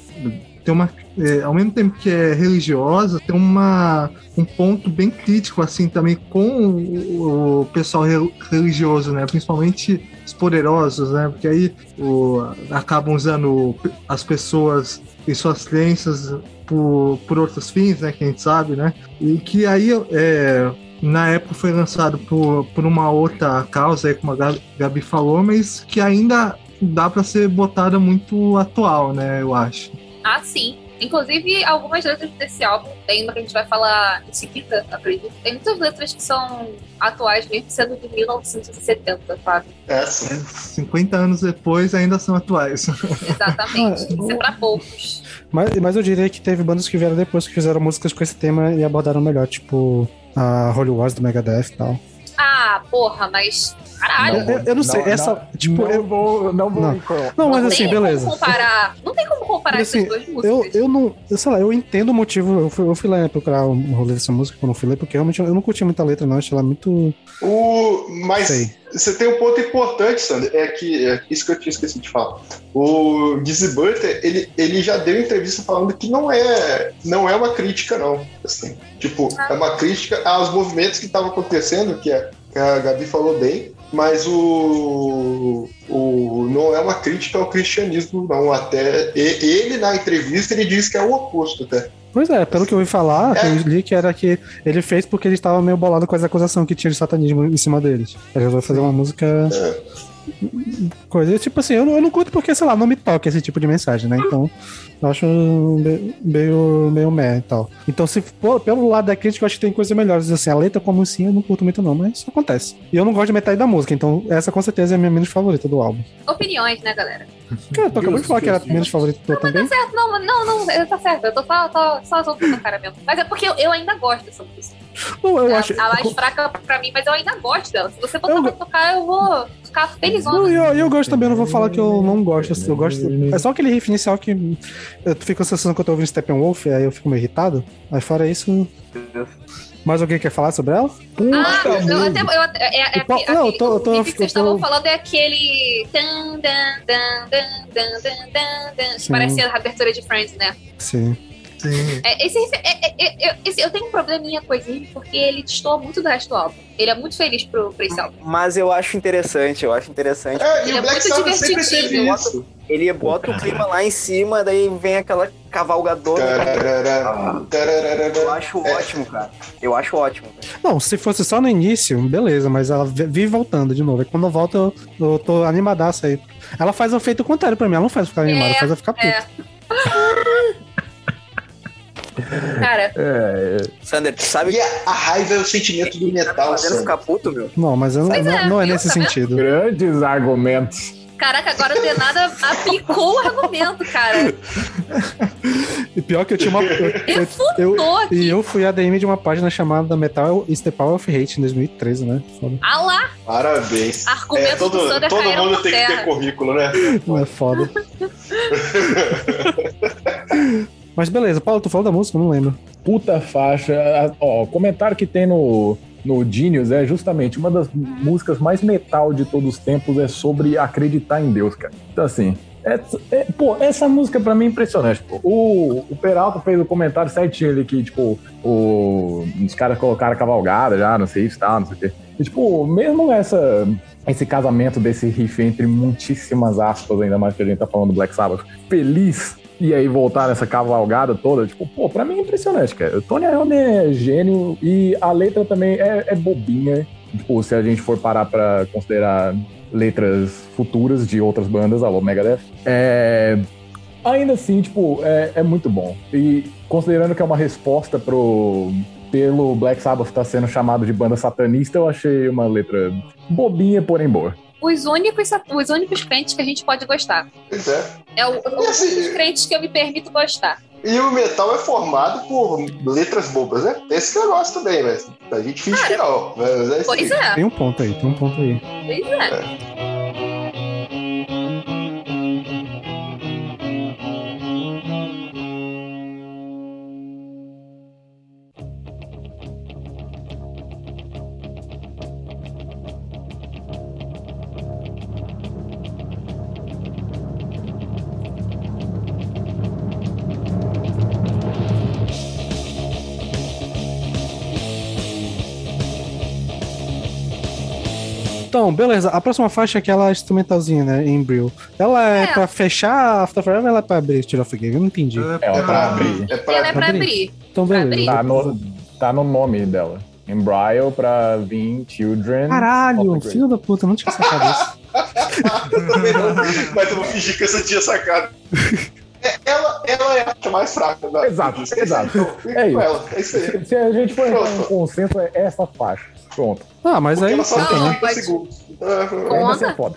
Tem uma, é, ao mesmo tempo que é religiosa, tem uma, um ponto bem crítico, assim, também com o, o pessoal re- religioso, né? Principalmente os poderosos, né? Porque aí o, acabam usando as pessoas e suas crenças por, por outros fins, né? Que a gente sabe, né? E que aí é, na época foi lançado por, por uma outra causa, aí, como a Gabi- Gabi falou, mas que ainda dá para ser botada muito atual, né? Eu acho. Ah, sim. Inclusive, algumas letras desse álbum, tem uma que a gente vai falar em seguida, acredito. Tem muitas letras que são atuais, mesmo sendo de 1970, sabe? É, sim. 50 anos depois ainda são atuais. Exatamente. Ah, Isso é pra poucos. Mas, mas eu diria que teve bandas que vieram depois que fizeram músicas com esse tema e abordaram melhor, tipo a Holy Wars do Megadeth e tal. Ah, porra, mas. Caralho. Eu, eu- eu não sei, essa. tipo, não eu. vou, não vou. Não. Não, mas assim, beleza. como comparar. Não tem como comparar Assim, essas duas Eu, músicas. eu não. Eu sei lá, eu entendo o motivo. Eu fui, eu fui lá procurar o rolê dessa música quando eu fui ler, porque realmente eu não curti muita letra, não. Achei ela muito. O, mas Sei. você tem um ponto importante, Sander, é que é isso que eu tinha esquecido de falar. O Dizzy Butler, ele, ele já deu entrevista falando que não é, não é uma crítica, não. Assim, tipo, é uma crítica aos movimentos que estavam acontecendo, que, é, a Gabi falou bem, mas o, o não é uma crítica ao cristianismo, não. Até ele na entrevista ele diz que é o oposto, até. Pois é, pelo que eu ouvi falar, É. que eu li que era que ele fez porque ele estava meio bolado com as acusações que tinha de satanismo em cima deles. Ele resolveu fazer uma música. Coisa tipo assim, eu eu não curto porque, sei lá, não me toca esse tipo de mensagem, né? Então, eu acho me- meio, meio meh e tal. Então, se for pelo lado da crítica, eu acho que tem coisas melhores. Assim, a letra como assim, eu não curto muito, não, mas isso acontece. E eu não gosto de metade da música, então essa com certeza é a minha menos favorita do álbum. Opiniões, né, galera? Cara, tu acabou de falar que era a menos favorita tua também? Tá certo, não, não, não, é, tá certo. Eu tô só, só, só soltando cara mesmo. Mas é porque eu, eu ainda gosto dessa música. Não, eu É acho. a mais fraca pra mim, mas eu ainda gosto dela. Se você botar pra tocar, eu vou ficar felizona. Não, e eu, eu gosto também, eu não vou falar que eu não gosto. Eu gosto. É só aquele riff inicial que eu fico com a sensação que eu tô ouvindo Steppenwolf, aí eu fico meio irritado. Mas fora isso. Mais alguém quer falar sobre ela? Ah, eu até. Eu, até- é, é, E qual- aquele- não, eu tô- eu tô- o que vocês eu tô- estavam falando é aquele. tan, dan, dan, dan, dan, dan, dan, dan, que Sim. Parece a abertura de Friends, né? Sim. Sim. É, esse, é- é- é- eu- esse- eu tenho um probleminha com esse riff porque ele destoa muito do resto do álbum. Ele é muito feliz pro, pra esse álbum. Mas eu acho interessante, eu acho interessante. É, e Ele o é Black muito Sabbath sempre teve isso. Ele bota o clima lá em cima, daí vem aquela cavalgadora. Tararara, tararara. Eu acho É. ótimo, cara. Eu acho ótimo. Não, se fosse só no início, beleza, mas ela vi- vive voltando de novo. Aí quando volta, eu, eu tô animadaça aí. Ela faz o efeito contrário pra mim, ela não faz eu ficar animada, ela faz eu ficar puto. É. Cara, É, Sander, tu sabe E a, a raiva é o sentimento do metal, Sander. ficar puto, meu? Não, mas eu não, é, não, não é nesse Tá vendo? sentido. grandes argumentos. caraca, agora o Denada aplicou o argumento, cara. E pior que eu tinha uma. Eu, eu, eu- e eu fui ADM de uma página chamada Metal is the Power of Hate em 2013, né? Foda. Ah lá, Parabéns. Argumentos É, todo do Sander todo mundo tem que terra. ter currículo, né? Não é foda. Mas beleza, Paulo, tu falou da música? Não lembro. Puta faixa. Ó, comentário que tem no, no Genius é justamente uma das músicas mais metal de todos os tempos é sobre acreditar em Deus, cara. Então, assim. é- é- pô, essa música pra mim é impressionante. pô. O, o Peralta fez o comentário certinho ali que, tipo, o, os caras colocaram cavalgada já, não sei isso, tal, não sei o quê. E, tipo, mesmo essa, esse casamento desse riff entre muitíssimas aspas, ainda mais que a gente tá falando do Black Sabbath, feliz, e aí voltar nessa cavalgada toda, tipo, pô, pra mim é impressionante, cara. O Tony Iommi é gênio e a letra também é, é bobinha. Tipo, se a gente for parar pra considerar letras futuras de outras bandas, alô, Megadeth, é... Ainda assim, tipo, é, é muito bom. E considerando que é uma resposta pro... Pelo Black Sabbath estar sendo chamado de banda satanista, eu achei uma letra bobinha, porém boa. Os únicos, os únicos crentes que a gente pode gostar. Pois é. É o, assim- os crentes que eu me permito gostar. E o metal é formado por letras bobas, né? Esse que eu gosto também, mas a gente finge que não. Mas é Pois é, Tem um ponto aí, tem um ponto aí. pois é. Então, beleza. A próxima faixa é aquela instrumentalzinha, né? Embryo. Ela é, É. pra fechar After Forever ou ela é pra abrir Tear of Game? Eu não entendi. É, pra abrir. É pra Ela é pra abrir. abrir. Então, pra beleza. Tá no, tá no nome dela. Embryo pra vir Children. Caralho, filho da puta, eu não tinha sacado isso. Mas eu vou fingir que essa tinha sacado. É, Ela, ela é a mais fraca da Exato, exato. Então, fica É isso. ela. É isso aí. Se, se a gente for entrar em um consenso, é essa faixa. Pronto. Ah, mas Porque aí. ela só conta, tem né? 30 pode- segundos. Ah, Ainda assim é Conta. foda.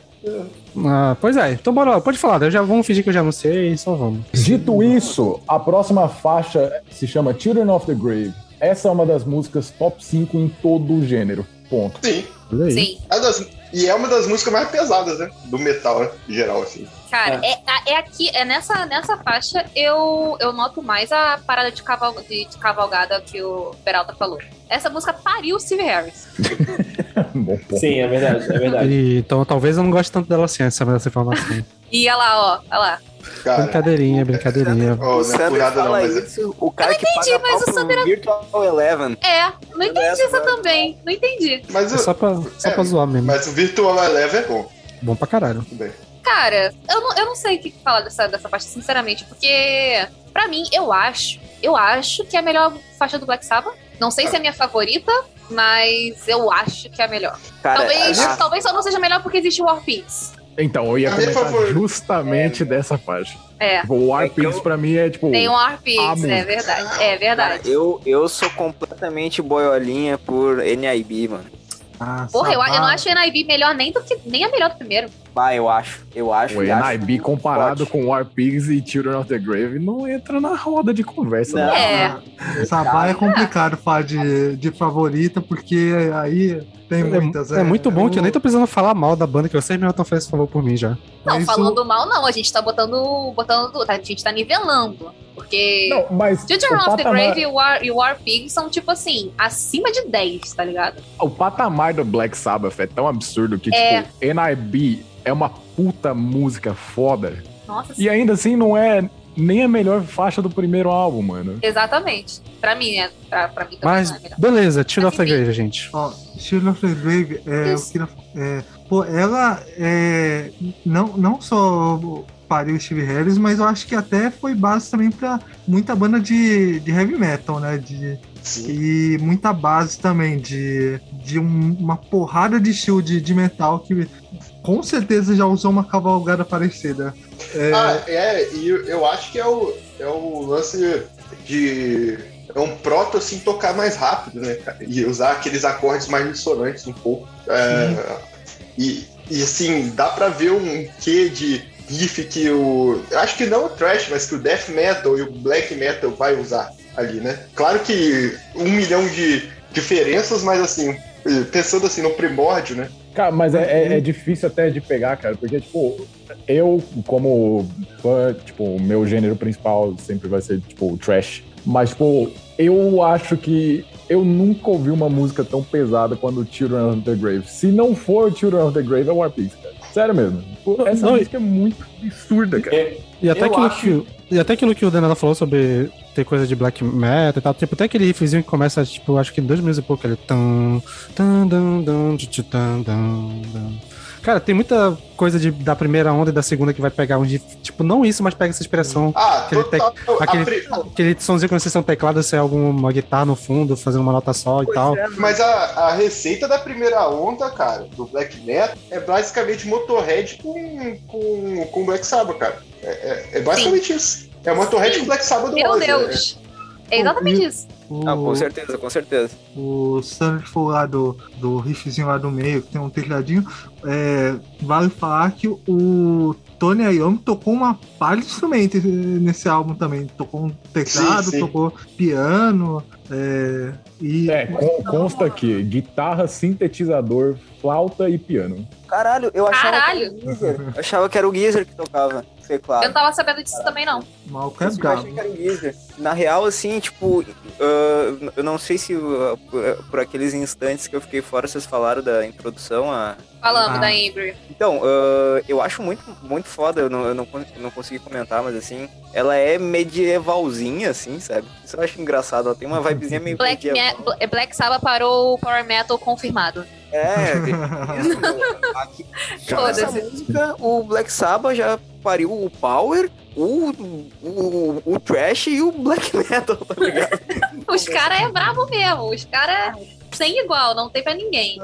Ah, pois é. Então bora lá, pode falar. daí Já vamos fingir que eu já anunciei e só vamos. Dito isso, a próxima faixa se chama Children of the Grave. essa é uma das músicas top 5 em todo o gênero. Ponto. Sim. Sim. É das- e é uma das músicas mais pesadas, né? Do metal, né? Em geral, assim. Cara, é, é aqui, é nessa, nessa faixa eu, eu noto mais a parada de, caval, de, de cavalgada que o Peralta falou. Essa música pariu o Steve Harris. Bom ponto. Sim, é verdade, é verdade. E, então talvez eu não goste tanto dela assim, essa informação. E olha lá, ó, olha lá. Cara, brincadeirinha, brincadeirinha. não é nada não, mas é- isso, o cara que entendi, paga mas o Sander- Virtual Eleven. É, não entendi Essa, essa né? também. Não entendi. mas, É o- só pra, só É, pra zoar mesmo. mas o Virtual Eleven é bom. Bom pra caralho. Tudo bem. Cara, eu não, eu não sei o que falar dessa, dessa faixa, sinceramente, porque pra mim, eu acho, eu acho que é a melhor faixa do Black Sabbath. Não sei se é a minha favorita, mas eu acho que é a melhor. Cara, talvez, a- talvez só não seja melhor porque existe War Pigs. Então, eu ia minha comentar justamente dessa faixa. É, Tipo, o War É que Pigs eu- pra mim é tipo. tem um War Pigs, é verdade. É Cara, verdade. eu, eu sou completamente boiolinha por NIB, mano. Ah, Porra, eu, eu não acho a NIB melhor nem do que nem a melhor do primeiro. Bah, eu acho. Eu acho. O acho NIB muito comparado forte. com War Pigs e Children of the Grave não entra na roda de conversa. Não. não. É. Sabá é complicado falar de, de favorita, porque aí tem muitas. É, é muito bom que eu nem tô precisando falar mal da banda, que vocês mesmo estão fazendo esse favor por mim já. Não, falando mal, não. A gente tá botando. botando a gente tá nivelando. Porque. Não, mas Children o of the patamar, Grave e War, e War Pigs são, tipo assim, acima de 10, tá ligado? o patamar do Black Sabbath é tão absurdo que, É. tipo, NIB é uma puta música foda. Nossa, E ainda assim não é nem a melhor faixa do primeiro álbum, mano. exatamente. Pra mim, né? Pra, pra mim também Mas, não é melhor. beleza, Chill of the. Grave, gente. Ó, Shield of the Grave, é, Isso. queria, é, pô, ela é, não, não só pariu o Steve Harris, mas eu acho que até foi base também pra muita banda de, de heavy metal, né? De, Sim. e muita base também de, de um- uma porrada de estilo de, de metal que com certeza já usou uma cavalgada parecida. É, Ah, é, e eu, eu acho que é o, é o lance de. É um proto assim tocar mais rápido, né, cara? E usar aqueles acordes mais dissonantes um pouco. É, e, e assim, dá pra ver um quê de riff que o. Acho que não o thrash, mas que o death metal e o black metal vai usar ali, né? Claro que um milhão de diferenças, mas assim, pensando assim no primórdio, né? Cara, mas é, é- é difícil até de pegar, cara, porque, tipo, eu, como fã, tipo, o meu gênero principal sempre vai ser, tipo, o trash. Mas, tipo, eu acho que eu nunca ouvi uma música tão pesada quanto Children of the Grave. Se não for Children of the Grave, é War Pigs, cara. Sério mesmo. Tipo, essa Não, música é muito absurda, cara. É, E até, aquilo acho- que, e até aquilo que o Danela falou sobre ter coisa de black metal e tal, tipo, até aquele riffzinho que começa, tipo, acho que em dois minutos e pouco, ele... Tan, tan, dan, dan, tchu, tchu, tan, dan, dan. Cara, tem muita coisa de, da primeira onda e da segunda que vai pegar um riff, tipo, não isso, mas pega essa expressão, Ah, Aquele total. a aquele- pri- aquele somzinho quando vocês são teclado, se é alguma guitarra no fundo, fazendo uma nota só e Pois tal. é, Mas a, a receita da primeira onda, cara, do Black Metal, é basicamente Motorhead com, com, com Black Sabbath, cara. É, é- é basicamente isso. É Motorhead Sim. com Black Sabbath do Meu Ozzy, Deus. É exatamente isso. O, Não, com certeza, com certeza. o falou lá do, do riffzinho lá do meio, que tem um tecladinho. É, vale falar que o Tony Iommi tocou uma par de instrumentos nesse álbum também. Tocou um teclado, Sim, sim. tocou piano. é, e É, con- consta aqui, guitarra, sintetizador, flauta e piano. Caralho, eu achava Caralho. que era o Geezer. Eu achava que era o Geezer que tocava. Sei Eu claro. não tava sabendo disso também, não. o maluco é Eu brabo. achei que era o Geezer. Na real, assim, tipo, ah, eu não sei se ah, por, aqueles instantes que eu fiquei fora, vocês falaram da introdução a. Falando Ah. da Embry. Então, ah, eu acho muito, muito foda, eu não, eu não, eu não consegui comentar, mas assim, ela é medievalzinha, assim, sabe? Isso eu acho engraçado, ela tem uma vibezinha meio Black, medieval. Me- Bla- Black Sabbath parou o Power Metal confirmado. É, isso. Aqui, essa música, o Black Sabbath já pariu o Power, o, o, o Trash e o Black Metal, tá ligado? Os caras é brabo mesmo. Os caras sem igual, não tem pra ninguém.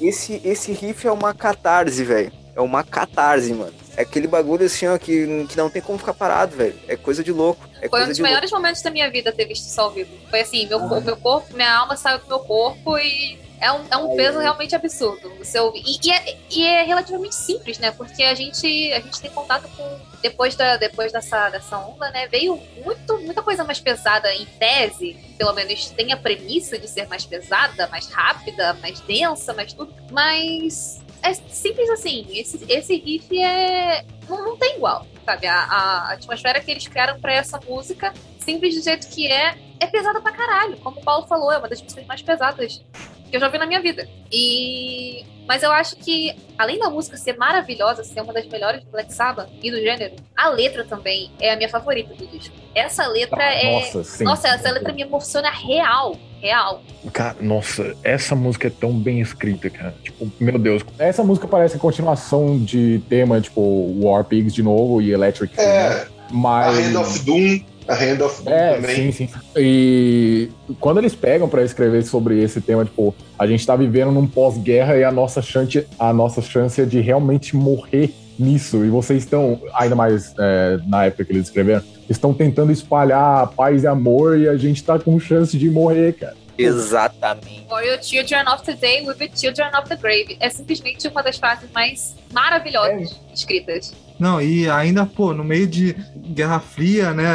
Esse, esse riff é uma catarse, velho. É uma catarse, mano. É aquele bagulho assim, ó, que, que não tem como ficar parado, velho. É coisa de louco. É Foi um coisa dos melhores momentos da minha vida ter visto isso ao vivo. Foi assim, meu, Ah. meu corpo, minha alma saiu do meu corpo e é um, é um Aí, peso realmente absurdo. Você ouvir. E, e é, e é relativamente simples, né? Porque a gente, a gente tem contato com depois, da, depois dessa, dessa onda, né, veio muito, muita coisa mais pesada em tese, pelo menos tem a premissa de ser mais pesada, mais rápida, mais densa, mais tudo, mas é simples assim, esse, esse riff é. Não, não tem igual, sabe? A, a atmosfera que eles criaram pra essa música, simples do jeito que é, é pesada pra caralho. Como o Paulo falou, é uma das músicas mais pesadas que eu já vi na minha vida. E. Mas eu acho que, além da música ser maravilhosa, ser uma das melhores do Black Sabbath e do gênero, a letra também é a minha favorita do disco. Essa letra Ah, é. nossa, sim. Nossa, essa letra me emociona real. Real. Cara, nossa, essa música é tão bem escrita, cara. Tipo, meu Deus. Essa música parece a continuação de tema, tipo, War Pigs de novo e Electric. Feel, né? É, a Mas. Hand of Doom. A Hand of Doom É, também. sim, sim. E quando eles pegam pra escrever sobre esse tema, tipo, a gente tá vivendo num pós-guerra e a nossa chance, a nossa chance é de realmente morrer nisso. E vocês estão, ainda mais é, na época que eles escreveram, estão tentando espalhar paz e amor e a gente tá com chance de morrer, cara. Exatamente. For your children of today will be children of the grave. É simplesmente uma das frases mais maravilhosas escritas. Não, e ainda, pô, no meio de Guerra Fria, né?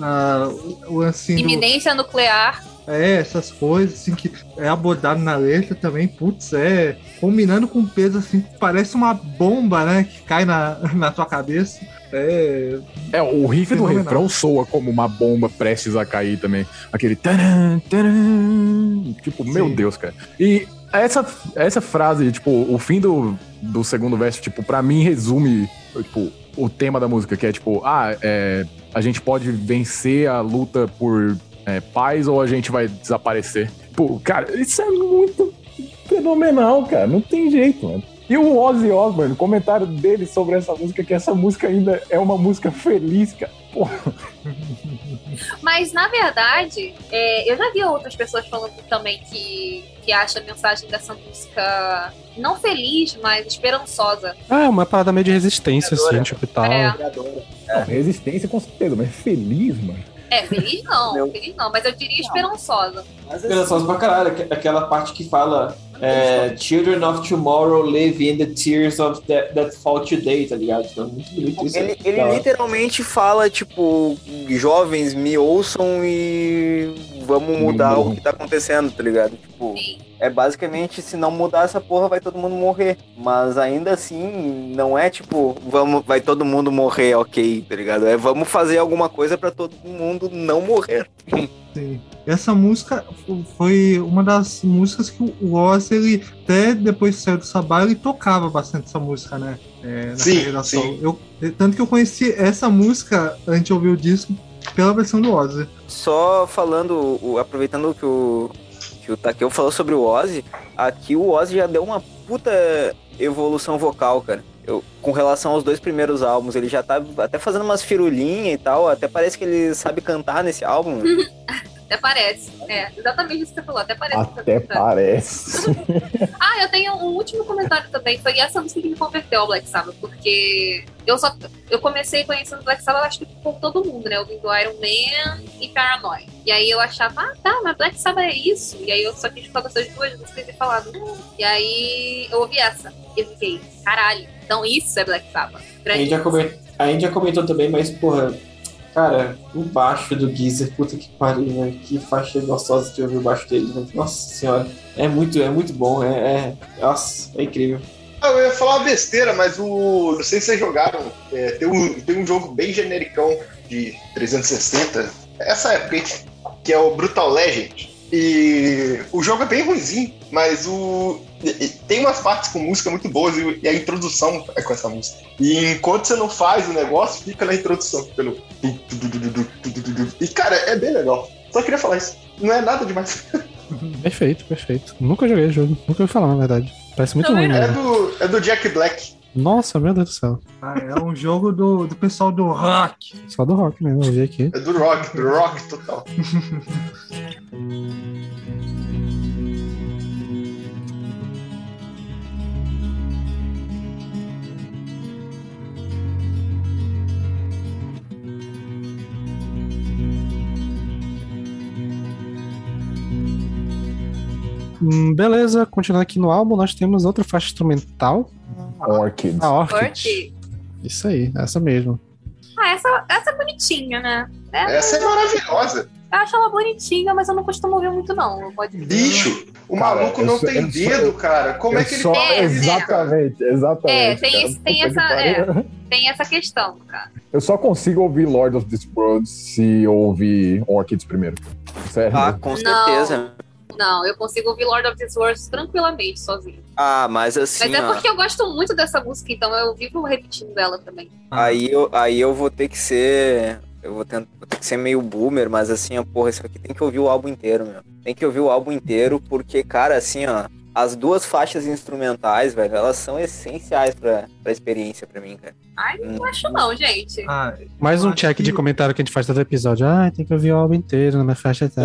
a- o do- Iminência nuclear. É, essas coisas, assim, que é abordado na letra também, putz, é. Combinando com peso, assim, parece uma bomba, né? Que cai na, na tua cabeça. É. É, o riff do refrão soa como uma bomba prestes a cair também. Aquele. taran, taran, tipo, meu Sim. Deus, cara. E essa, essa frase, tipo, o fim do, do segundo verso, tipo, pra mim resume, tipo, o tema da música, que é tipo, ah, é, a gente pode vencer a luta por é, paz ou a gente vai desaparecer. Pô, cara, isso é muito fenomenal, cara. Não tem jeito, mano. E o Ozzy Osbourne, o comentário dele sobre essa música, que essa música ainda é uma música feliz, cara. Pô, Mas, na verdade, é, eu já vi outras pessoas falando também que, que acham a mensagem dessa música não feliz, mas esperançosa. Ah, é uma parada meio de resistência, assim, tipo e tal. É. não, resistência com certeza, mas feliz, mano. É, feliz não, feliz não, mas eu diria esperançosa. Esperançosa pra caralho. aque- Aquela parte que fala é, Children of tomorrow live in the tears of that, that fall today, tá ligado? Então, muito bonito isso. Ele, ele Da hora. literalmente fala, tipo, jovens, me ouçam e vamos mudar o que tá acontecendo, tá ligado? Tipo, é basicamente, se não mudar essa porra, vai todo mundo morrer. Mas ainda assim, não é tipo, vamos, vai todo mundo morrer, ok, tá ligado? É vamos fazer alguma coisa pra todo mundo não morrer. Sim. Essa música fo- foi uma das músicas que o Oz, ele até depois que saiu do Sabá, ele tocava bastante essa música, né? É, na Sim, carreira sim. Eu, tanto que eu conheci essa música antes de ouvir o disco pela versão do Ozzy. Só falando, o- aproveitando que o, que o Takeo falou sobre o Ozzy, aqui o Ozzy já deu uma puta evolução vocal, cara. Eu, com relação aos dois primeiros álbuns, ele já tá até fazendo umas firulinhas e tal, até parece que ele sabe cantar nesse álbum. Até parece. É, exatamente isso que você falou, até parece. Até tá- parece. Ah, eu tenho um último comentário também. Foi essa música que me converteu ao Black Sabbath, porque eu só eu comecei conhecendo Black Sabbath, acho que por todo mundo, né? Ouvindo Iron Man e Paranoid. E aí eu achava, ah, tá, mas Black Sabbath é isso. E aí eu só tinha escutado essas duas músicas e falado, hum. E aí eu ouvi essa. E eu fiquei, caralho, então isso é Black Sabbath. A Grande gente, já comentou, a gente já comentou também, mas, porra, cara, o baixo do Geezer, puta que pariu, velho. Que faixa gostosa de ouvir o baixo dele, velho. Nossa senhora. É muito, é muito bom, é, é. Nossa, é incrível. Ah, Eu ia falar uma besteira, mas o. Não sei se vocês jogaram. é, tem, um, tem um jogo bem genericão de 360. Essa época? Que é o Brutal Legend. E o jogo é bem ruimzinho, mas o. Tem umas partes com música muito boas e a introdução é com essa música. E enquanto você não faz o negócio, fica na introdução. Pelo. E cara, é bem legal. Só queria falar isso. Não é nada demais. Perfeito, perfeito. Nunca joguei o jogo, nunca ouvi falar, na verdade. Parece muito ruim, É né? do, é do Jack Black. Nossa, meu Deus do céu. Ah, é um jogo do, do pessoal do rock. Só do rock mesmo, eu vi aqui. É do rock, do rock total. beleza, continuando aqui no álbum, nós temos outra faixa instrumental, Orchids. a Orchid. Orchid. Isso aí, essa mesmo. Ah, essa, essa é bonitinha, né? É, Essa é maravilhosa. Eu acho ela bonitinha, mas eu não costumo ouvir muito, não. Pode Bicho, o Cara, maluco não sou- tem sou- dedo, cara. Como é que ele só- faz É? Exatamente, exatamente. É, tem cara. esse- tem essa- pariu. Tem essa questão, cara. Eu só consigo ouvir Lord of this World se eu ouvir Orchids primeiro. Sério. Ah, com certeza. Não, eu consigo ouvir Lord of the Worlds tranquilamente, sozinho. Ah, mas assim, Mas é ó, porque eu gosto muito dessa música, então eu vivo repetindo ela também. aí, eu, aí eu vou ter que ser. Eu vou, tent- vou ter que ser meio boomer, mas assim, ó, porra, isso aqui tem que ouvir o álbum inteiro, meu. Tem que ouvir o álbum inteiro, porque, cara, assim, ó, as duas faixas instrumentais, velho, elas são essenciais pra, pra experiência pra mim, cara. Ai, Hum. não acho não, gente. Ah, Mais um check de que- comentário que a gente faz todo episódio. Ah, tem que ouvir o álbum inteiro na minha faixa. Tá,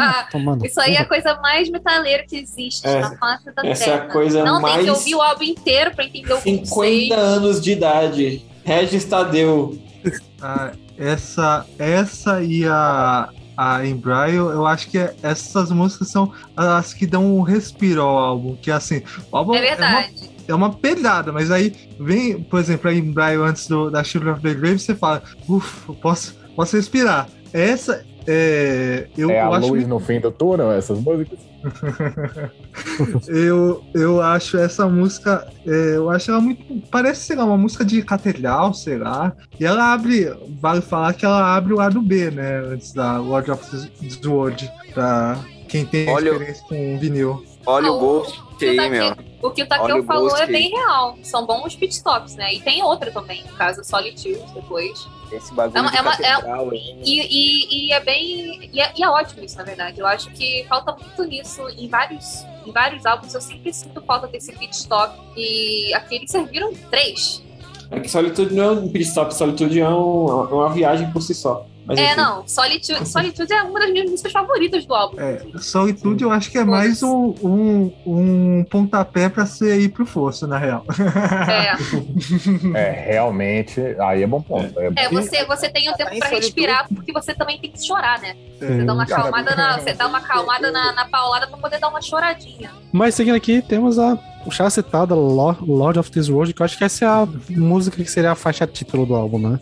Ah, tomando. Isso aí é a coisa mais metaleira que existe É, na face da essa é a Terra. coisa não tem mais- que ouvir o álbum inteiro pra entender o 50 conceito. anos de idade. Regis Tadeu. Ah, essa, essa e a, a Embryo, eu acho que é- essas músicas são as que dão um respiro ao álbum. Que assim, o álbum É uma, verdade. é uma pegada, mas aí vem, por exemplo, a Embryo antes do, da Children of the Grave, você fala, ufa, posso, posso respirar. Essa é. Eu, é a eu acho luz no fim do túnel, essas músicas? Eu, eu acho essa música, é, eu acho ela muito. Parece, sei lá, uma música de catedral, sei lá. E ela abre, vale falar que ela abre o lado B, né? Antes da Lord of the Sword, pra quem tem Olha o- experiência com vinil. Olha Ah, o Ghost que aí, tá meu. aqui- O que o Olha Takeo o falou é aí. bem real. São bons pitstops, né? E tem outra também, no caso, Solitude, depois. Esse bagulho É uma- de é uma- é- aí, meu. E, e, e é bem. E é, e é ótimo isso, na verdade. Eu acho que falta muito nisso em vários, em vários álbuns. Eu sempre sinto falta desse pit stop. E aqui eles serviram três. É que Solitude não é um pit stop, Solitude é, um- é uma viagem por si só. Mas, é, enfim. não. Solitude, Solitude é uma das minhas músicas favoritas do álbum. É, Solitude eu acho que é mais um, um, um pontapé pra você ir pro fosso, na real. É. É, realmente. Aí é bom ponto. É, É, você, você tem o tempo Tá pra solitude. respirar, porque você também tem que chorar, né? Você Sim. dá uma acalmada na, você dá uma acalmada na, na paulada pra poder dar uma choradinha. Mas seguindo aqui, temos a já citada Lord of this World, que eu acho que essa é a música que seria a faixa título do álbum, né?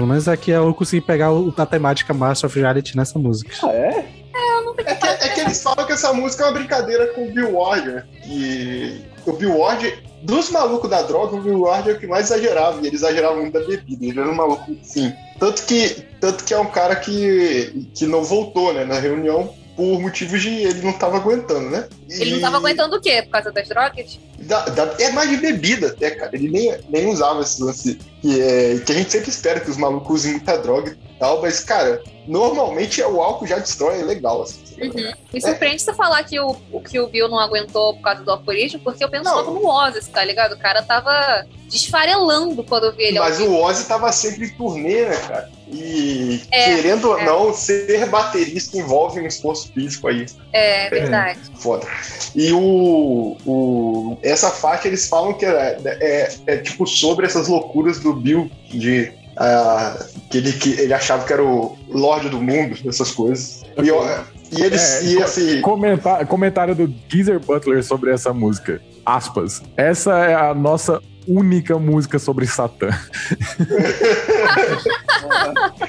Pelo menos aqui eu consegui pegar o, a temática Master of Reality nessa música. É que, é que eles falam que essa música é uma brincadeira com o Bill Ward, né? E o Bill Ward, dos malucos da droga, o Bill Ward é o que mais exagerava. E ele exagerava muito da bebida. Ele era um maluco, sim. Tanto que, tanto que é um cara que, que não voltou, né? Na reunião, por motivos de ele não tava aguentando, né? Ele não E- tava aguentando o quê? Por causa das drogas? Da- da- é mais de bebida até, cara. Ele nem, nem usava esse lance que, é, que a gente sempre espera que os malucos usem muita droga e tal, mas, cara, normalmente é o álcool já destrói, é legal, assim. Uhum. Me surpreende você falar que o, que o Bill não aguentou por causa do alcoolismo, porque eu penso Não. logo no Ozzy, tá ligado? O cara tava desfarelando quando eu vi ele. Mas o Ozzy tava sempre em turnê, né, cara? E É, querendo ou é. não, ser baterista envolve um esforço físico aí. É verdade. Foda. E o, o. Essa faixa eles falam que é, é, é tipo sobre essas loucuras do Bill de. ah, que, ele, que ele achava que era o Lorde do Mundo, essas coisas. E, eu- e eles. É, e assim. Comenta- comentário do Geezer Butler sobre essa música. Aspas. Essa é a nossa única música sobre Satã.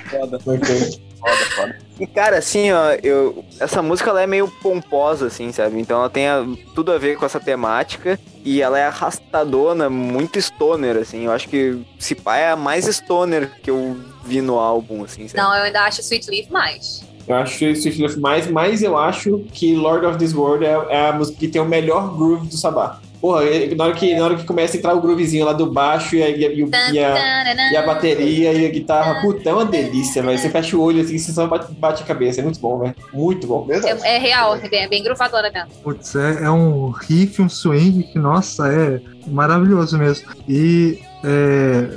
Foda. Foda, foda. E, cara, assim, ó, eu, essa música ela é meio pomposa, assim, sabe? Então ela tem a- tudo a ver com essa temática e ela é arrastadona, muito stoner, assim. Eu acho que se pá é a mais stoner que eu vi no álbum, assim, sabe? Não, eu ainda acho Sweet Leaf mais. Eu acho Sweet Leaf mais, mas eu acho que Lord of this World é, é a música que tem o melhor groove do Sabá. Porra, ele- na hora, que, na hora que começa a entrar o groovezinho lá do baixo e a, e a, e a- e a- bateria e a guitarra, puta, é uma delícia, velho. Você fecha o olho assim, você só bate, bate a cabeça. É muito bom, velho. Muito bom. Verdade. É, é real, é bem, é bem gruvadora mesmo. Putz, é, é um riff, um swing que, nossa, é maravilhoso mesmo. E é,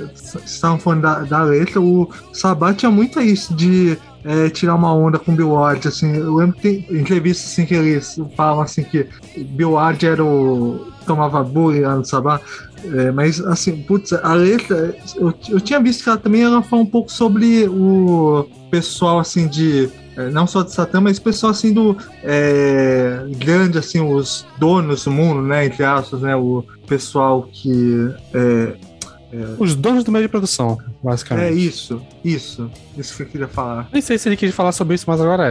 estavam falando da, da letra, o Sabá tinha muito isso de é, tirar uma onda com Bill Ward, assim, eu lembro que tem entrevistas assim que eles falam assim que Bill Ward era o tomava bullying lá no Sabá, é, mas assim, putz, a letra, eu, eu tinha visto que ela também ela fala um pouco sobre o pessoal assim de é, não só de Satã, mas pessoal assim do é, grande, assim, os donos do mundo, né, entre aspas, né, o pessoal que é, Os donos do meio de produção, basicamente. É isso, isso. Isso que eu queria falar. Nem sei se ele quis falar sobre isso, mas agora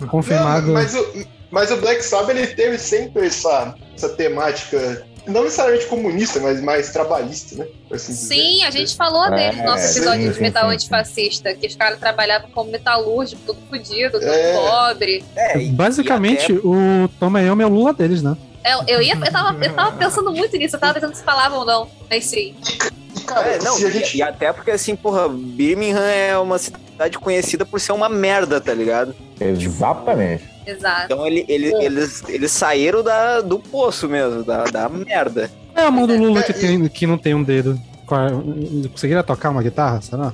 é. Confirmado. Não, mas, o, mas o Black Sabbath ele teve sempre essa, essa temática, não necessariamente comunista, mas mais trabalhista, né? assim dizer. Sim, a gente falou É, dele no nosso episódio sim, de metal sim, antifascista, que os caras trabalhavam como metalúrgico, todo fudido, todo É. pobre. É, e- Basicamente, e até- o Tom Iommi é o Lula deles, né? Eu, eu, ia, eu, tava, eu tava pensando muito nisso, eu tava pensando se falavam ou não, mas sim. E, cara, É, não, se a e- gente. e até porque assim, porra, Birmingham é uma cidade conhecida por ser uma merda, tá ligado? Exatamente. Exato. Então ele, ele- eles, eles saíram da, do poço mesmo, da, da merda. É a mão do Lula É, que, e- tem, que não tem um dedo. Conseguiria tocar uma guitarra, será?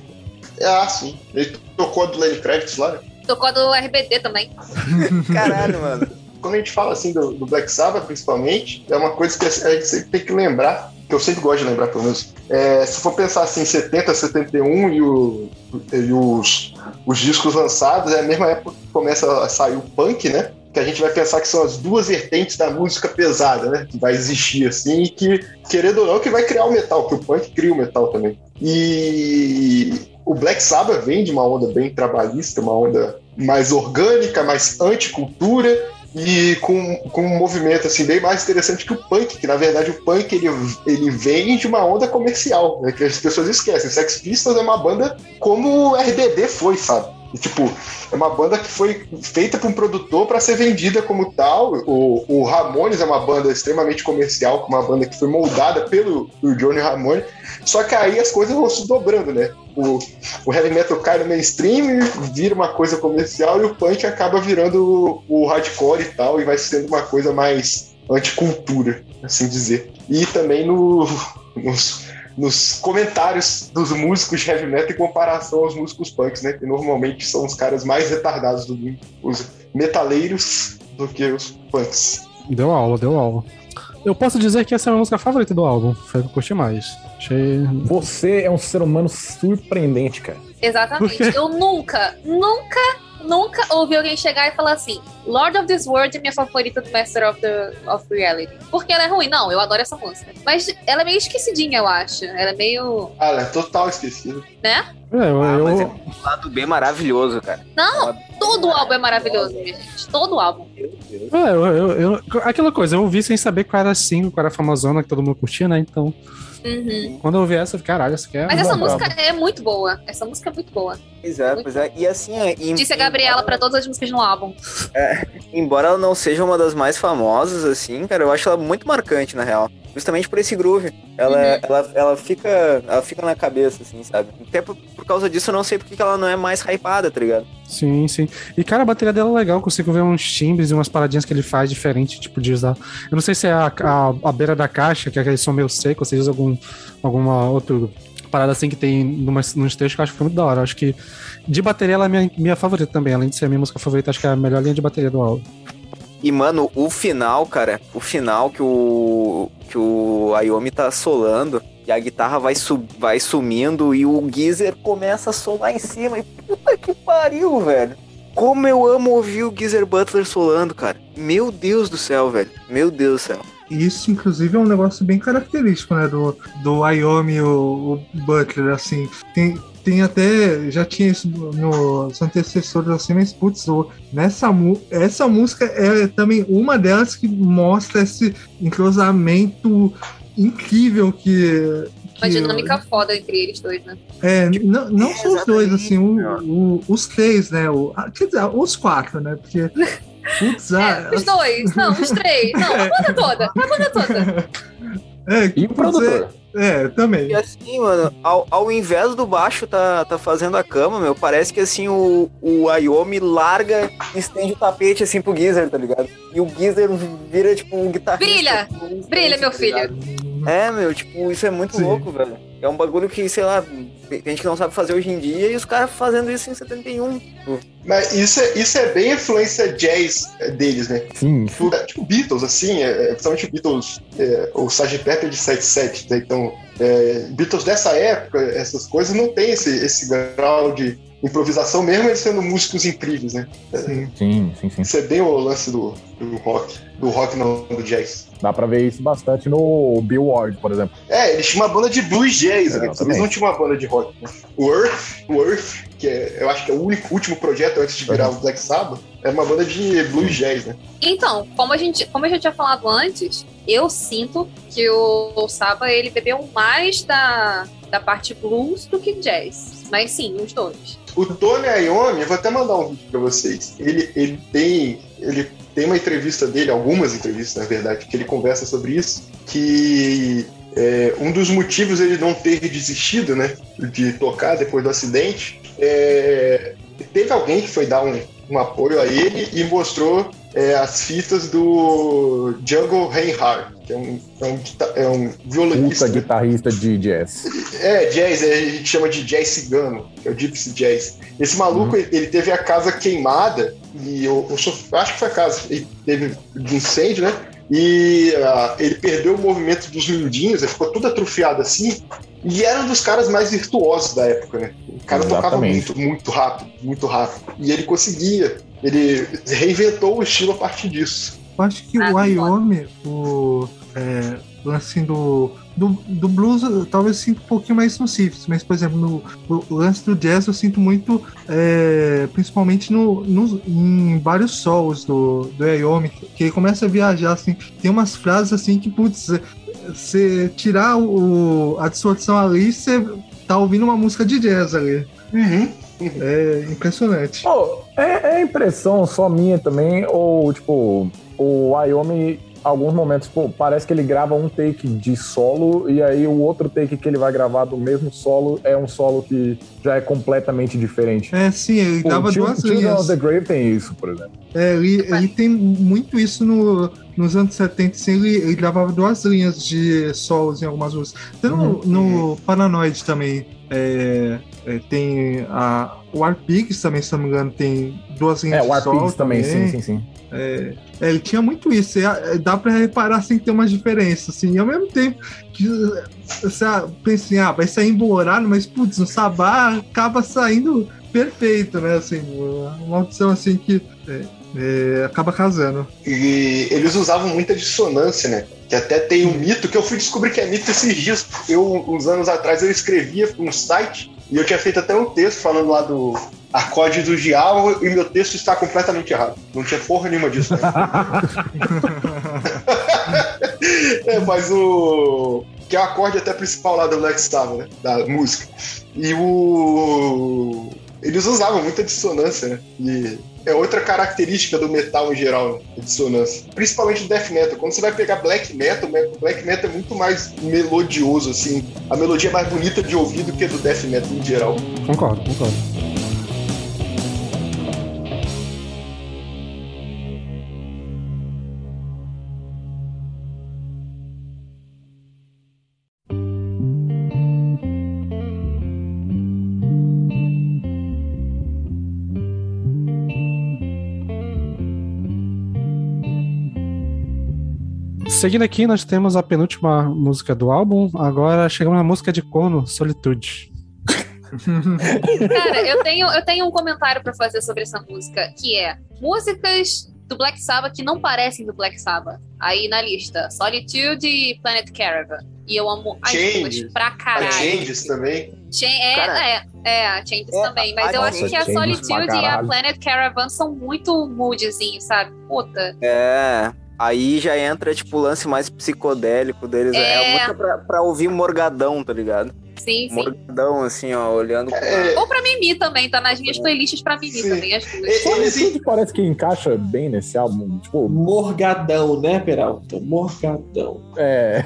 Ah, sim. Ele tocou do Lenny Kravitz lá, né? Tocou do RBD também. Caralho, mano. Quando a gente fala assim do, do Black Sabbath, principalmente, é uma coisa que a gente sempre tem que lembrar, que eu sempre gosto de lembrar, pelo menos. É, se for pensar assim, 70, 71 e, o, e os, os discos lançados, é a mesma época que começa a sair o punk, né? Que a gente vai pensar que são as duas vertentes da música pesada, né? Que vai existir assim e que, querendo ou não, que vai criar o metal, que o punk cria o metal também. E o Black Sabbath vem de uma onda bem trabalhista, uma onda mais orgânica, mais anticultura e com, com um movimento assim bem mais interessante que o punk, que na verdade o punk ele, ele vem de uma onda comercial, né, que as pessoas esquecem. Sex Pistols é uma banda como o RBD foi, sabe? E, tipo, é uma banda que foi feita por um produtor para ser vendida como tal. O, o Ramones é uma banda extremamente comercial, uma banda que foi moldada pelo, pelo Johnny Ramone. Só que aí as coisas vão se dobrando, né? O, o heavy metal cai no mainstream, vira uma coisa comercial e o punk acaba virando o, o hardcore e tal, e vai sendo uma coisa mais anticultura, assim dizer. E também no, nos, nos comentários dos músicos de heavy metal em comparação aos músicos punks, né? Que normalmente são os caras mais retardados do mundo, os metaleiros do que os punks. Deu aula, deu aula. Eu posso dizer que essa é a minha música favorita do álbum. Foi a que eu curti mais. Achei. Você é um ser humano surpreendente, cara. Exatamente. Eu nunca, nunca, nunca ouvi alguém chegar e falar assim: Lord of this World é minha favorita do Master of, the, of Reality. Porque ela é ruim? Não, eu adoro essa música. Mas ela é meio esquecidinha, eu acho. Ela é meio. Ah, ela é total esquecido. né? É, eu, Ah, mas é um lado B maravilhoso, cara. Não, todo o álbum é maravilhoso, minha gente. Todo o álbum. É, eu, eu- eu- aquela coisa, eu ouvi sem saber qual era a single, qual era a famosona que todo mundo curtia, né? Então, Uhum. quando eu ouvi essa, eu fiquei, caralho, essa aqui é Mas essa braba." música é muito boa. Essa música é muito boa. Pois é, pois é. E assim, é, em- Disse a Gabriela pra todas as músicas no álbum. embora ela não seja uma das mais famosas, assim, cara, eu acho ela muito marcante, na real. Justamente por esse groove. Ela, Uhum. ela, ela, fica, ela fica na cabeça, assim, sabe? Até por, por causa disso eu não sei porque que ela não é mais hypada, tá ligado? Sim, sim. E, cara, a bateria dela é legal, consigo ver uns timbres e umas paradinhas que ele faz diferente, tipo, de usar. Eu não sei se é a, a, a beira da caixa, que é aquele som meio seco, ou se usa algum, alguma outra parada assim que tem numa, nos textos que eu acho que foi muito da hora. Eu acho que de bateria ela é minha, minha favorita também, além de ser a minha música favorita, acho que é a melhor linha de bateria do álbum. E, mano, o final, cara, o final que o, que o Ayomi tá solando e a guitarra vai, vai sumindo e o Geezer começa a solar em cima. E puta que pariu, velho. Como eu amo ouvir o Geezer Butler solando, cara. Meu Deus do céu, velho. Meu Deus do céu. Isso, inclusive, é um negócio bem característico, né? Do, do Wyoming, o, o Butler, assim. Tem, tem até. Já tinha isso no- nos antecessores, assim, mas, putz, nessa essa música é também uma delas que mostra esse entrosamento incrível que. Uma que- dinâmica foda entre eles dois, né? É, não, não É, só os dois, assim, o- o- os três, né? O, ah, quer dizer, os quatro, né? Porque. Putz, ah, É, os dois, não, os três. Não, a banda toda. A banda toda. é, E o produtor? É, é, também. E assim, mano, ao, ao invés do baixo tá, tá fazendo a cama, meu, parece que assim o, o Ayomi larga e estende o tapete assim pro Geezer, tá ligado? E o Geezer vira tipo um guitarrista. Brilha! Brilha, meu tá filho. É, meu, tipo, isso é muito Sim. louco, velho. É um bagulho que, sei lá, tem gente que não sabe fazer hoje em dia e os caras fazendo isso em 71. Tipo, Mas isso é, isso é bem influência jazz é, deles, né? Sim. Tipo, é, tipo Beatles, assim, é, é, principalmente Beatles, é, o Sgt. Pepper de 77, né? Então, é, Beatles dessa época, essas coisas, não tem esse, esse grau de improvisação, mesmo eles sendo músicos incríveis, né? Sim. Sim, sim, sim. Isso é bem o lance do, do rock. Do rock não, do jazz. Dá pra ver isso bastante no Bill Ward, por exemplo. É, eles tinham uma banda de blues jazz, né? eles não tinham uma banda de rock. Né? O Earth, o Earth, que é, eu acho que é o único, último projeto antes de virar o Black Sabbath, era uma banda de blues jazz, né? Então, como a gente, como eu já tinha falado antes, eu sinto que o, o Saba ele bebeu mais da, da parte blues do que jazz. Mas sim, os dois. O Tony Iommi, eu vou até mandar um vídeo pra vocês. Ele, ele tem. Ele tem uma entrevista dele, algumas entrevistas, na verdade, que ele conversa sobre isso, que é, um dos motivos ele não ter desistido, né, de tocar depois do acidente, é, teve alguém que foi dar um, um apoio a ele e mostrou é, as fitas do Django Reinhardt, que é um, é um, é um violonista. Puta guitarrista de jazz. É, jazz, é, a gente chama de jazz cigano, que é o gypsy jazz. Esse maluco, ele, ele teve a casa queimada, e eu, eu acho que foi a casa, ele teve de incêndio, né? E ah, ele perdeu o movimento dos mindinhos, ele ficou todo atrofiado assim, e era um dos caras mais virtuosos da época, né? O cara tocava Exatamente. muito, muito rápido, muito rápido. E ele conseguia, ele reinventou o estilo a partir disso. Eu acho que Ah, o Wyoming, o é, lance assim, do, do, do blues, eu talvez eu sinta um pouquinho mais no Sifts, mas, por exemplo, no, o lance do jazz eu sinto muito, é, principalmente no, no- em vários solos do, do Wyoming, que ele começa a viajar, assim, tem umas frases assim que, putz, você tirar o, a distorção ali, você tá ouvindo uma música de jazz ali. É impressionante. Pô, é, é impressão só minha também, ou tipo, o Wyoming, alguns momentos, pô, parece que ele grava um take de solo e aí o outro take que ele vai gravar do mesmo solo é um solo que já é completamente diferente. É, sim, ele Pô, dava Children- duas Children linhas. of the Grave tem isso, por exemplo. É, ele, ele tem muito isso no, nos anos 70, assim, ele, ele gravava duas linhas de solos em algumas músicas. Até no, no Paranoid também é, é, tem a, o Arpigs também, se não me engano, tem duas linhas É, o de solo Arpigs também, sim, sim, sim. É, é, ele tinha muito isso, é, dá pra reparar que tem uma diferença, assim, e ao mesmo tempo que você pensa assim, ah, vai sair embolorado, mas putz, no Sabá acaba saindo perfeito, né? Assim, uma opção assim que é, é, acaba casando. E eles usavam muita dissonância, né? Que até tem um mito que eu fui descobrir que é mito esses dias. Eu, uns anos atrás, eu escrevia um site e eu tinha feito até um texto falando lá do acorde do diabo e meu texto está completamente errado. Não tinha porra nenhuma disso. Né? é, mas o. Que é o acorde até principal lá do Black Sabbath, né? Da música. E o. Eles usavam muita dissonância, né? E é outra característica do metal em geral, né? a dissonância. Principalmente do death metal. Quando você vai pegar black metal, o black metal é muito mais melodioso, assim. A melodia é mais bonita de ouvir do que do death metal em geral. Concordo, concordo. Seguindo aqui, nós temos a penúltima música do álbum. Agora chegamos na música de corno, Solitude. Cara, eu tenho, eu tenho um comentário pra fazer sobre essa música, que é músicas do Black Sabbath que não parecem do Black Sabbath. Aí na lista, Solitude e Planet Caravan. E eu amo as Changes. duas pra A caralho. Changes também. Cha- é, Cara, é, é, a Changes é, também. Mas a- eu acho que a Solitude e a. Planet Caravan são muito moodzinhos, sabe? Puta. É. Aí já entra, tipo, o lance mais psicodélico deles. É, É. música pra, pra ouvir morgadão, tá ligado? Sim, sim. Morgadão, assim, ó, olhando. pra- É, Ou pra mimir também, tá nas minhas playlists pra mimir Sim. também, as duas. Eles- parece que encaixa bem nesse álbum. Tipo, Morgadão, né, Peralta? Morgadão. é.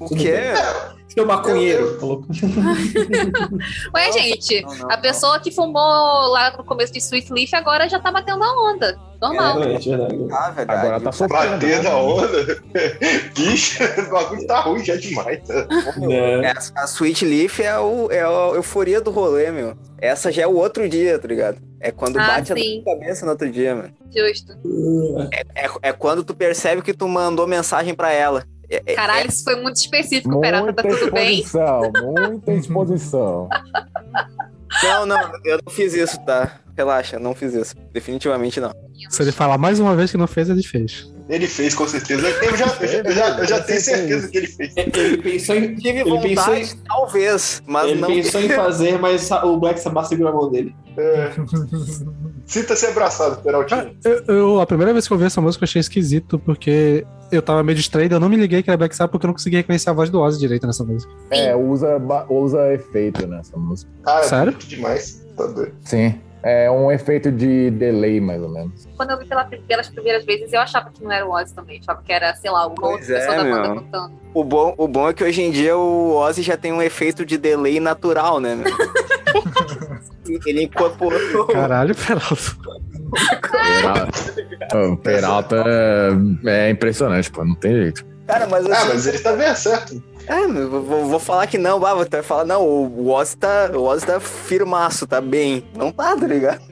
O quê? Seu maconheiro. Ué, gente, Não, não, a não. pessoa que fumou lá no começo de Sweet Leaf agora já tá batendo a onda. Normal. É, é verdade. Ah, verdade. Agora tá sofrendo. Bater na onda. Bicho, o bagulho tá ruim já demais. Tá? É, a Sweet Leaf é, o, é a euforia do rolê, meu. Essa já é o outro dia, tá ligado? É quando Ah, bate a sim. de cabeça no outro dia, mano. Justo. É, é quando tu percebe que tu mandou mensagem pra ela. É- é- Caralho, isso foi muito específico, Perata. Tá tudo bem? exposição, muita exposição. Não, não, eu não fiz isso, tá? Relaxa, não fiz isso. Definitivamente não. Se ele falar mais uma vez que não fez, ele fez. Ele fez, com certeza. Eu já, eu já, eu já, eu já tenho certeza que ele fez. Ele pensou em, Tive Ele vontade, pensou em- talvez, mas ele não. pensou em fazer, mas o Black Sabbath segurou a mão dele. É. Sinta-se abraçado, Peraltinho. Eu, eu- a primeira vez que eu ouvi essa música eu achei esquisito, porque eu tava meio distraído, eu não me liguei que era Black Sabbath porque eu não conseguia reconhecer a voz do Ozzy direito nessa música. É, usa, usa efeito nessa música. Cara, Sério? bonito demais. Tá doido. Sim. É um efeito de delay, mais ou menos. Quando eu vi pela, pelas primeiras vezes, eu achava que não era o Ozzy também. Achava que era, sei lá, uma Pois outra é, pessoa da banda cantando. O bom, o bom é que hoje em dia o Ozzy já tem um efeito de delay natural, né, meu? Ele incorporou. Caralho, Peralta. Peralta, o Peralta é, é impressionante, pô, não tem jeito. Cara, mas Ah, assim, mas ele tá bem certo. É, vou, vou- vou falar que não, bah, tu vai falar, não, o Ozzy tá, o Ozzy tá firmaço, tá bem. Não tá, tá ligado?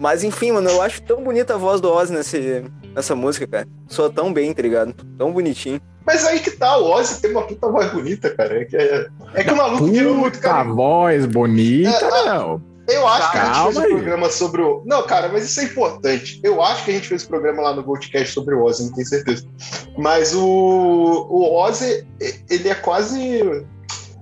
Mas enfim, mano, eu acho tão bonita a voz do Ozzy nesse, nessa música, cara. Soa tão bem, tá ligado? Tão bonitinho. Mas aí que tá, o Ozzy tem uma puta voz bonita, cara. É que, é, é que o maluco virou muito cara. voz bonita, É, não. Eu acho que a gente Calma fez um aí. programa sobre o. Não, cara, mas isso é importante. Eu acho que a gente fez um programa lá no Goldcast sobre o Ozzy, não tenho certeza. Mas o, o Ozzy, ele é quase.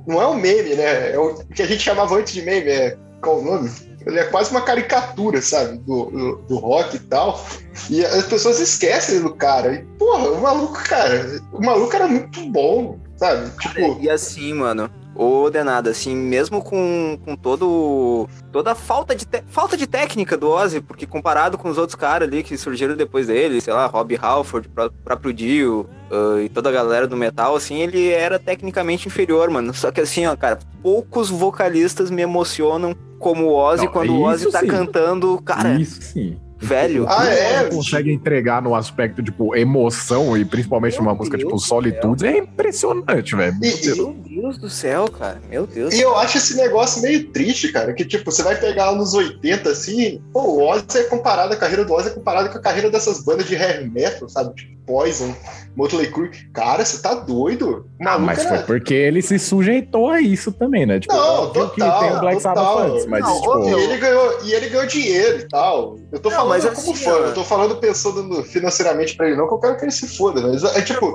Não é um meme, né? É o que a gente chamava antes de meme, é. Qual o nome? Ele é quase uma caricatura, sabe? Do, do, do rock e tal. E as pessoas esquecem do cara. E, porra, o maluco, cara. O maluco era muito bom, sabe? Tipo. E assim, mano, o Denado, assim, mesmo com, com todo toda a falta de, te- falta de técnica do Ozzy, porque comparado com os outros caras ali que surgiram depois dele, sei lá, Rob Halford, pró- próprio Dio ah, e toda a galera do metal, assim, ele era tecnicamente inferior, mano. Só que assim, ó, cara, poucos vocalistas me emocionam como o Ozzy Não, quando o Ozzy tá sim. cantando, cara, Isso sim. Velho. Ah, é? consegue entregar no aspecto, tipo, emoção e principalmente Meu numa música Deus tipo do Solitudes é impressionante, velho. Meu Deus do céu, cara. Meu Deus. E eu acho esse negócio meio triste, cara. Que, tipo, você vai pegar anos 80, assim, pô, o Ozzy é comparado, a carreira do Ozzy é comparada com a carreira dessas bandas de heavy metal, sabe? Tipo, Poison, Motley Crue. Cara, você tá doido? Ah, mas era- foi porque ele se sujeitou a isso também, né? Tipo, Não, total, que tem o Black Sabbath antes, mas, Não, tipo, E ele, ganhou, e ele ganhou dinheiro e tal. Eu tô Não, falando mas como assim, fã, eu tô falando pensando no- financeiramente pra ele, não, que eu quero que ele se foda, mas é tipo.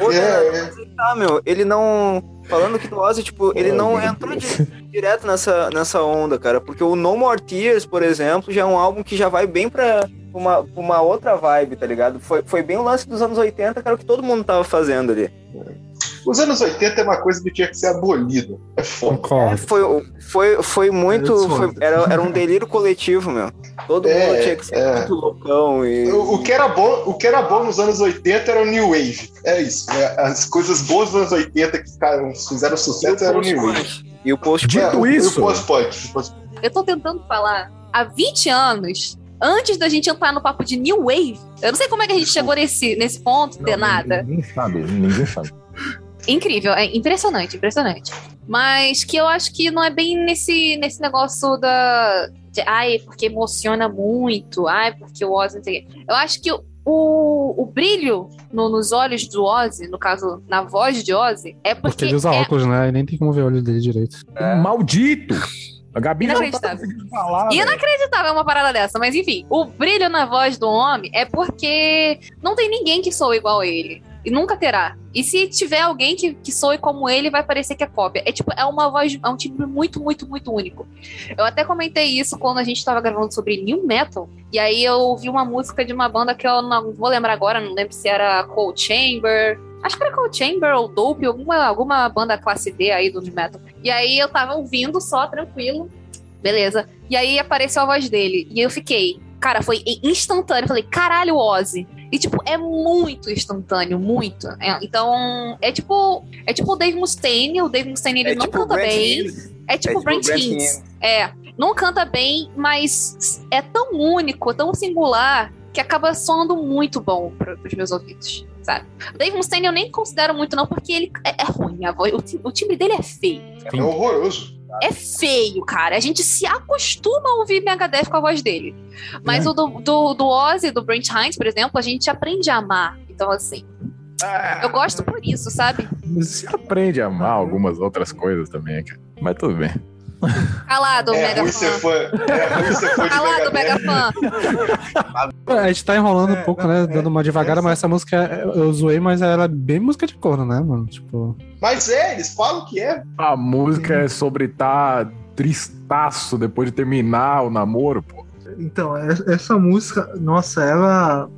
Ô, É, é. tá, meu, ele não. Falando que do Ozzy, tipo, ele Oh, não entrou di- direto nessa, nessa onda, cara. Porque o No More Tears, por exemplo, já é um álbum que já vai bem pra uma, uma outra vibe, tá ligado? Foi, foi bem o lance dos anos 80, que era o que todo mundo tava fazendo ali. Os anos 80 é uma coisa que tinha que ser abolida. É foda. É, foi, foi, foi muito. Eu foi- era, era um delírio coletivo, meu. Todo É, mundo tinha que ser é. muito loucão e. O, o que era bom, o que era bom nos anos 80 era o New Wave. É isso. né? As coisas boas dos anos 80 que ficaram, fizeram sucesso era o New Wave. post-punk. E o post Dito É, isso- E o post-punk. post- Eu tô tentando falar há 20 anos, antes da gente entrar no papo de New Wave. Eu não sei como é que a gente chegou nesse, nesse ponto, de nada. Ninguém sabe, ninguém sabe. Incrível, é impressionante, impressionante. Mas que eu acho que não é bem nesse, nesse negócio da. De, ai, porque emociona muito, ai, porque o Ozzy não sei o quê. Eu acho que o, o brilho no- nos olhos do Ozzy, no caso, na voz de Ozzy, é porque. Porque ele usa é- óculos, né? E nem tem como ver o olho dele direito. Maldito! A Gabi não tá Inacreditável. falar. velho. Inacreditável uma parada dessa, mas enfim, o brilho na voz do homem é porque não tem ninguém que soa igual a ele. E nunca terá. E se tiver alguém que, que soe como ele, vai parecer que é cópia. É tipo, é uma voz, é um timbre muito, muito, muito único. Eu até comentei isso quando a gente tava gravando sobre New Metal. E aí eu ouvi uma música de uma banda que eu não vou lembrar agora, não lembro se era Cold Chamber. Acho que era Cold Chamber ou Dope, alguma, alguma banda classe D aí do New Metal. E aí eu tava ouvindo só, tranquilo. Beleza. E aí apareceu a voz dele. E eu fiquei. Cara, foi instantâneo. Eu falei, caralho, Ozzy. E, tipo, é muito instantâneo, muito. É, então, é tipo. É tipo o Dave Mustaine. O Dave Mustaine ele É não tipo canta Brent bem. É tipo É o Brent tipo Brent Hinds. É. Não canta bem, mas é tão único, tão singular, que acaba soando muito bom para os meus ouvidos, sabe? O Dave Mustaine eu nem considero muito, não, porque ele é, é ruim. A voz, o, o timbre dele é feio. É horroroso. é feio, cara. A gente se acostuma a ouvir Megadeth com a voz dele. Mas o do, do, do Ozzy, do Brent Hines, por exemplo, a gente aprende a amar. Então, assim, eu gosto por isso, sabe? Você aprende a amar algumas outras coisas também, cara. Mas tudo bem. Calado, É mega ruim fã. fã. É ruim ser fã Calado, mega fã. A gente tá enrolando um pouco, né? Dando uma devagada, mas essa música é- eu zoei, mas ela é bem música de corno, né, mano? Tipo. Mas é, eles falam que é. A música é sobre estar tristaço depois de terminar o namoro, pô. Então, es- essa música, nossa, ela.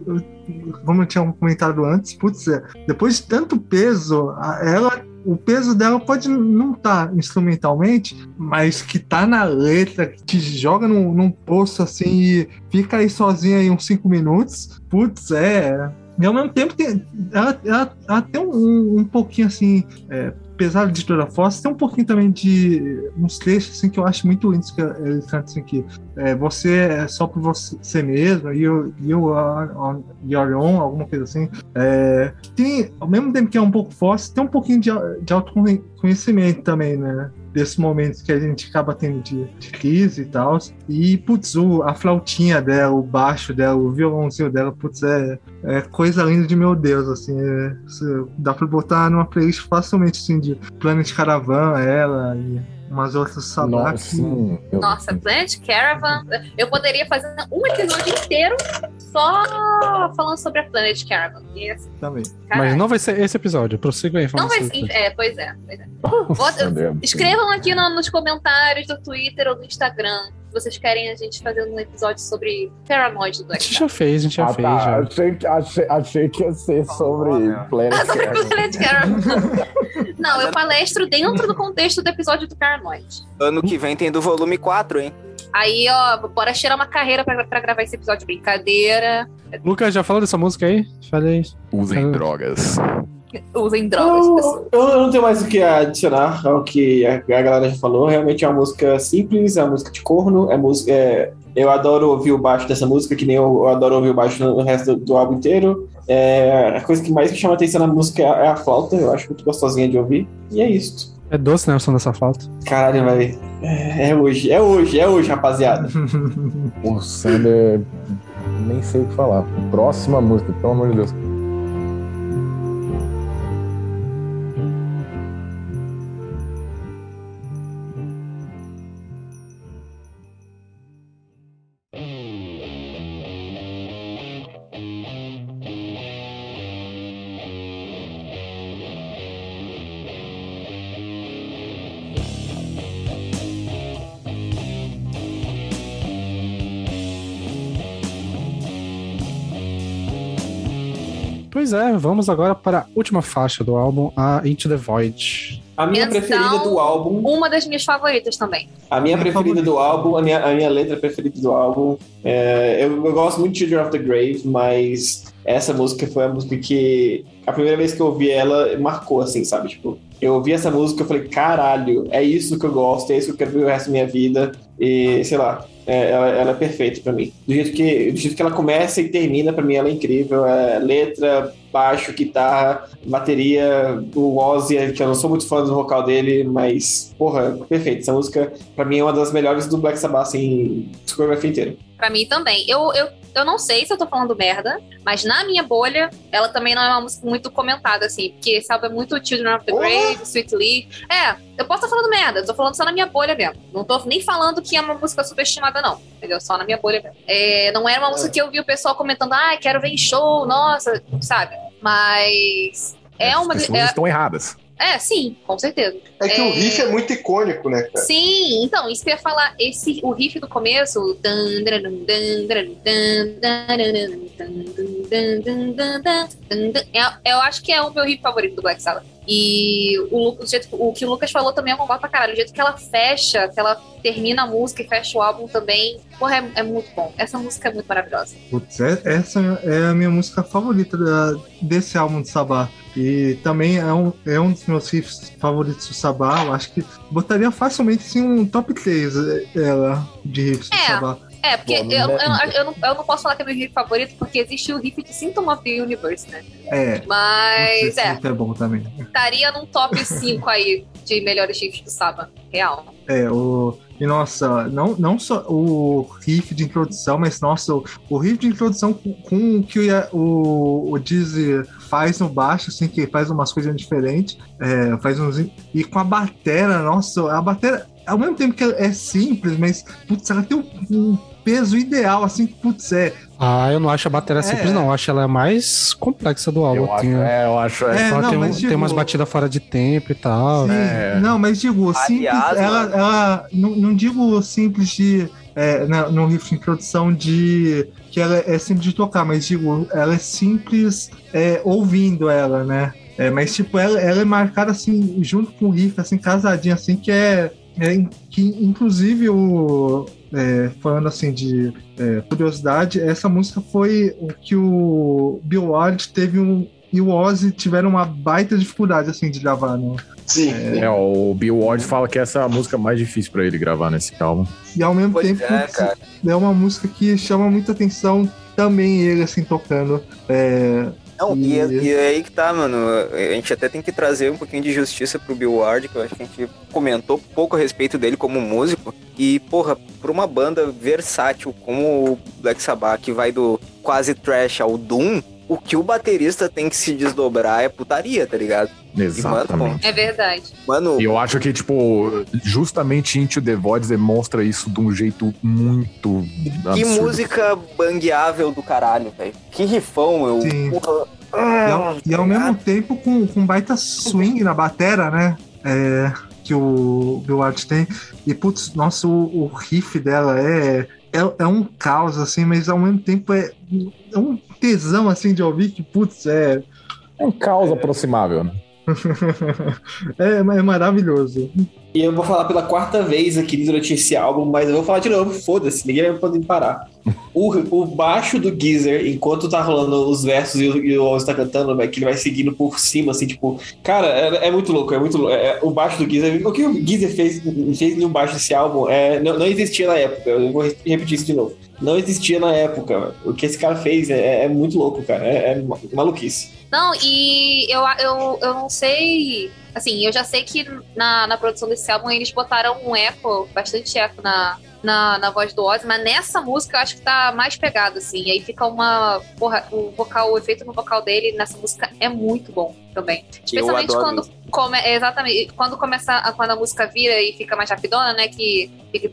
Como eu tinha comentado antes, putz, é, depois de tanto peso, ela. O peso dela pode não estar instrumentalmente, mas que tá na letra, que te joga num, num poço assim e fica aí sozinha aí uns cinco minutos. Putz, é. E ao mesmo tempo tem, ela, ela, ela tem um, um pouquinho assim, é, de toda a força, tem um pouquinho também de uns trechos assim que eu acho muito lindos que ele canta assim que é, você é só por você mesmo, you, you are on your own, alguma coisa assim. É, tem, ao mesmo tempo que é um pouco forte, tem um pouquinho de, de autoconhecimento também, né? Desses momentos que a gente acaba tendo de, de crise e tal. E, putz, a flautinha dela, o baixo dela, o violãozinho dela, putz, é, é coisa linda de meu Deus, assim. é- dá pra botar numa playlist facilmente, assim, de Planet Caravan, ela e umas outras sabá Nossa, que- sim. Eu- Nossa, Planet Caravan. Eu poderia fazer um episódio inteiro só falando sobre a Planet Caravan. Também. caralho. Mas não vai ser esse episódio. Prossiga aí. Não vai ser. É, pois é. Pois é. Nossa, Bota-. Escrevam aqui no- nos comentários do Twitter ou do Instagram vocês querem a gente fazer um episódio sobre Paranoid do A Black gente já fez, a gente já Ah, fez. tá. Já. Achei, que- achei, achei que ia ser sobre Planet Ah, sobre. Planet. Não, eu palestro dentro do contexto do episódio do Paranoid. Ano que vem tem do volume 4, hein? Aí, ó, bora tirar uma carreira pra, pra gravar esse episódio. Brincadeira. Lucas, já falou dessa música aí? Falei. Usem Ah. drogas. Usem drogas, pessoal. Eu, eu não tenho mais o que adicionar ao que a, a galera já falou. Realmente é uma música simples, é uma música de corno, é música. é- eu adoro ouvir o baixo dessa música, que nem eu, eu adoro ouvir o baixo no, no resto do, do álbum inteiro. É, a coisa que mais me chama atenção na música é a, é a flauta, eu acho muito gostosinha de ouvir. E é isso. É doce, né? O som dessa falta. Caralho, velho. É, é hoje, é hoje, é hoje, rapaziada. O Sander. Nem sei o que falar. Próxima música, pelo amor de Deus. É, vamos agora para a última faixa do álbum, a Into the Void. A minha Então- preferida do álbum. Uma das minhas favoritas também. A minha Minha preferida favorita. do álbum, a minha, a minha letra preferida do álbum. é, eu, eu gosto muito de Children of the Grave, mas essa música foi a música que. A primeira vez que eu ouvi ela marcou, assim, sabe? Tipo, eu ouvi essa música e falei, caralho, é isso que eu gosto, é isso que eu quero ver o resto da minha vida. E, sei lá, é, ela, ela é perfeita pra mim. Do jeito, que, do jeito que ela começa e termina, pra mim ela é incrível. É, letra, baixo, guitarra, bateria, o Ozzy, que eu não sou muito fã do vocal dele, mas, porra, perfeito. Essa música, pra mim, é uma das melhores do Black Sabbath, assim, discografia inteira. Pra mim também. Eu, eu, eu não sei se eu tô falando merda, mas na minha bolha, ela também não é uma música muito comentada, assim, porque álbum é muito Children of the! Grave, Sweet Lee. É, eu posso estar falando merda, eu tô falando só na minha bolha mesmo. Não tô nem falando que é uma música subestimada, não. Entendeu? Só na minha bolha mesmo. É, não era uma música que eu vi o pessoal comentando, ah, quero ver em show, nossa, sabe? Mas. É As uma. pessoas É, estão erradas. É, sim, com certeza. É que é... o riff é muito icônico, né, cara? Sim, então, isso que eu ia falar, esse, o riff do começo, o eu acho que é o meu riff favorito do Black Sabbath. E o, o, jeito, o que o Lucas falou também eu concordo pra caralho. O jeito que ela fecha, que ela termina a música e fecha o álbum também, porra, é, é muito bom. Essa música é muito maravilhosa. Putz, é- essa é a minha música favorita da- desse álbum do Sabá. E também é um, é um dos meus riffs favoritos do Sabá. Eu acho que botaria facilmente assim, um top 3 ela, de riffs do É. Sabá. É, porque Bom, eu, não eu, eu não, eu não posso falar que é meu riff favorito, porque existe o riff de Symptom of the Universe, né? É. Mas, é, é bom também. estaria num top 5 aí de melhores riffs do Saba. Real. É, o. E nossa, não, não só o riff de introdução, mas nossa, o, o riff de introdução com, com o que o, o, o Dizzy faz no baixo, assim, que faz umas coisas diferentes, é, faz uns. E com a batera, nossa, a batera, ao mesmo tempo que é simples, mas, putz, ela tem um, um peso ideal, assim, putz, é. Ah, eu não acho a bateria É. simples, não. Eu acho ela mais complexa do álbum. Eu acho, Tem, é, eu acho. É, É, ela não, tem, um- tem umas batidas fora de tempo e tal. Sim, É. Não, mas digo, simples, Aliás, ela, mano. ela não, não digo simples de. É, na- no riff de introdução de que ela é simples de tocar, mas digo, ela é simples é, ouvindo ela, né? É, mas tipo, ela, ela é marcada assim, junto com o riff, assim, casadinha, assim, que é. é que inclusive o. é, falando assim de é, curiosidade, essa música foi o que o Bill Ward teve um. E o Ozzy tiveram uma baita dificuldade assim de gravar, né? Sim. É, o Bill Ward fala que essa é a música mais difícil pra ele gravar nesse álbum. E ao mesmo Pois tempo é, cara. é uma música que chama muita atenção também ele assim tocando. É, Não, e, E- e é aí que tá, mano. A gente até tem que trazer um pouquinho de justiça pro Bill Ward, que eu acho que a gente comentou pouco a respeito dele como músico. E, porra, pra uma banda versátil como o Black Sabbath, que vai do quase trash ao doom, o que o baterista tem que se desdobrar é putaria, tá ligado? Exatamente. É verdade. Mano, E eu acho que, tipo, justamente Into the Void demonstra isso de um jeito muito que absurdo. música bangueável do caralho, velho. Que rifão, meu. Sim. Porra. e, ao, e ao mesmo tempo com, com baita swing na batera, né? É, que o Bill Ward tem. E putz, nossa, o, o riff dela é, é, é um caos, assim, mas ao mesmo tempo é, é um tesão assim de ouvir que, putz, é, É um caos aproximável, né? é, é maravilhoso. E eu vou falar pela quarta vez aqui durante esse álbum, mas eu vou falar de novo, foda-se, ninguém vai poder parar. O, o baixo do Geezer, enquanto tá rolando os versos e o, e o tá cantando, velho, que ele vai seguindo por cima, assim, tipo... Cara, é, é muito louco, é muito louco. É, é- o baixo do Geezer... O que o Geezer fez, fez no baixo desse álbum é, não, não existia na época, eu vou repetir isso de novo. Não existia na época. O que esse cara fez é, é muito louco, cara. É, é maluquice. Não, e eu, eu, eu não sei. Assim, eu já sei que na, na produção desse álbum eles botaram um eco, bastante eco na, na, na voz do Ozzy, mas nessa música eu acho que tá mais pegado, assim. Aí fica uma. Porra, o vocal, o efeito no vocal dele nessa música é muito bom também. Especialmente quando come, é, exatamente, quando começa a, quando a música vira e fica mais rapidona, né? Que fica.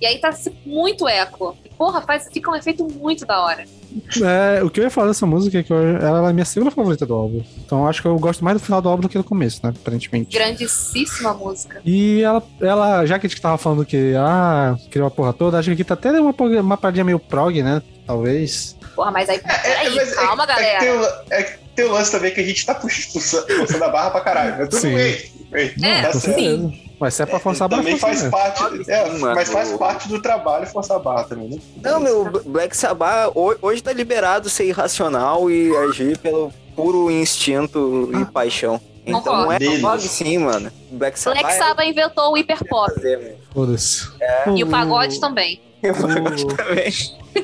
E aí tá muito eco. Porra, faz, fica um efeito muito da hora. É, o que eu ia falar dessa música é que eu- ela é a minha segunda favorita do álbum. Então eu acho que eu gosto mais do final do álbum do que do começo, né? Aparentemente. Grandíssima música. E ela, ela, já que a gente tava falando que, ah, criou a porra toda, acho que aqui tá até uma, uma paradinha meio prog, né? Talvez. Porra, mas aí, peraí, mas calma, é, É galera. que, tem o, é que tem o lance também que a gente tá puxando, forçando a barra pra caralho. Mas tudo Sim. bem. bem, É, tá certo. certeza. Mas se é pra forçar a barra, Também força faz parte, é, mano. mas faz parte do trabalho forçar a barra também, né? Não, meu, Black Sabbath ho- hoje tá liberado ser irracional e agir pelo puro instinto e paixão. Então é prog sim, mano. Black Sabbath Black é Sabbath inventou o hiperpop. Foda-se. E o pagode também. Eu também.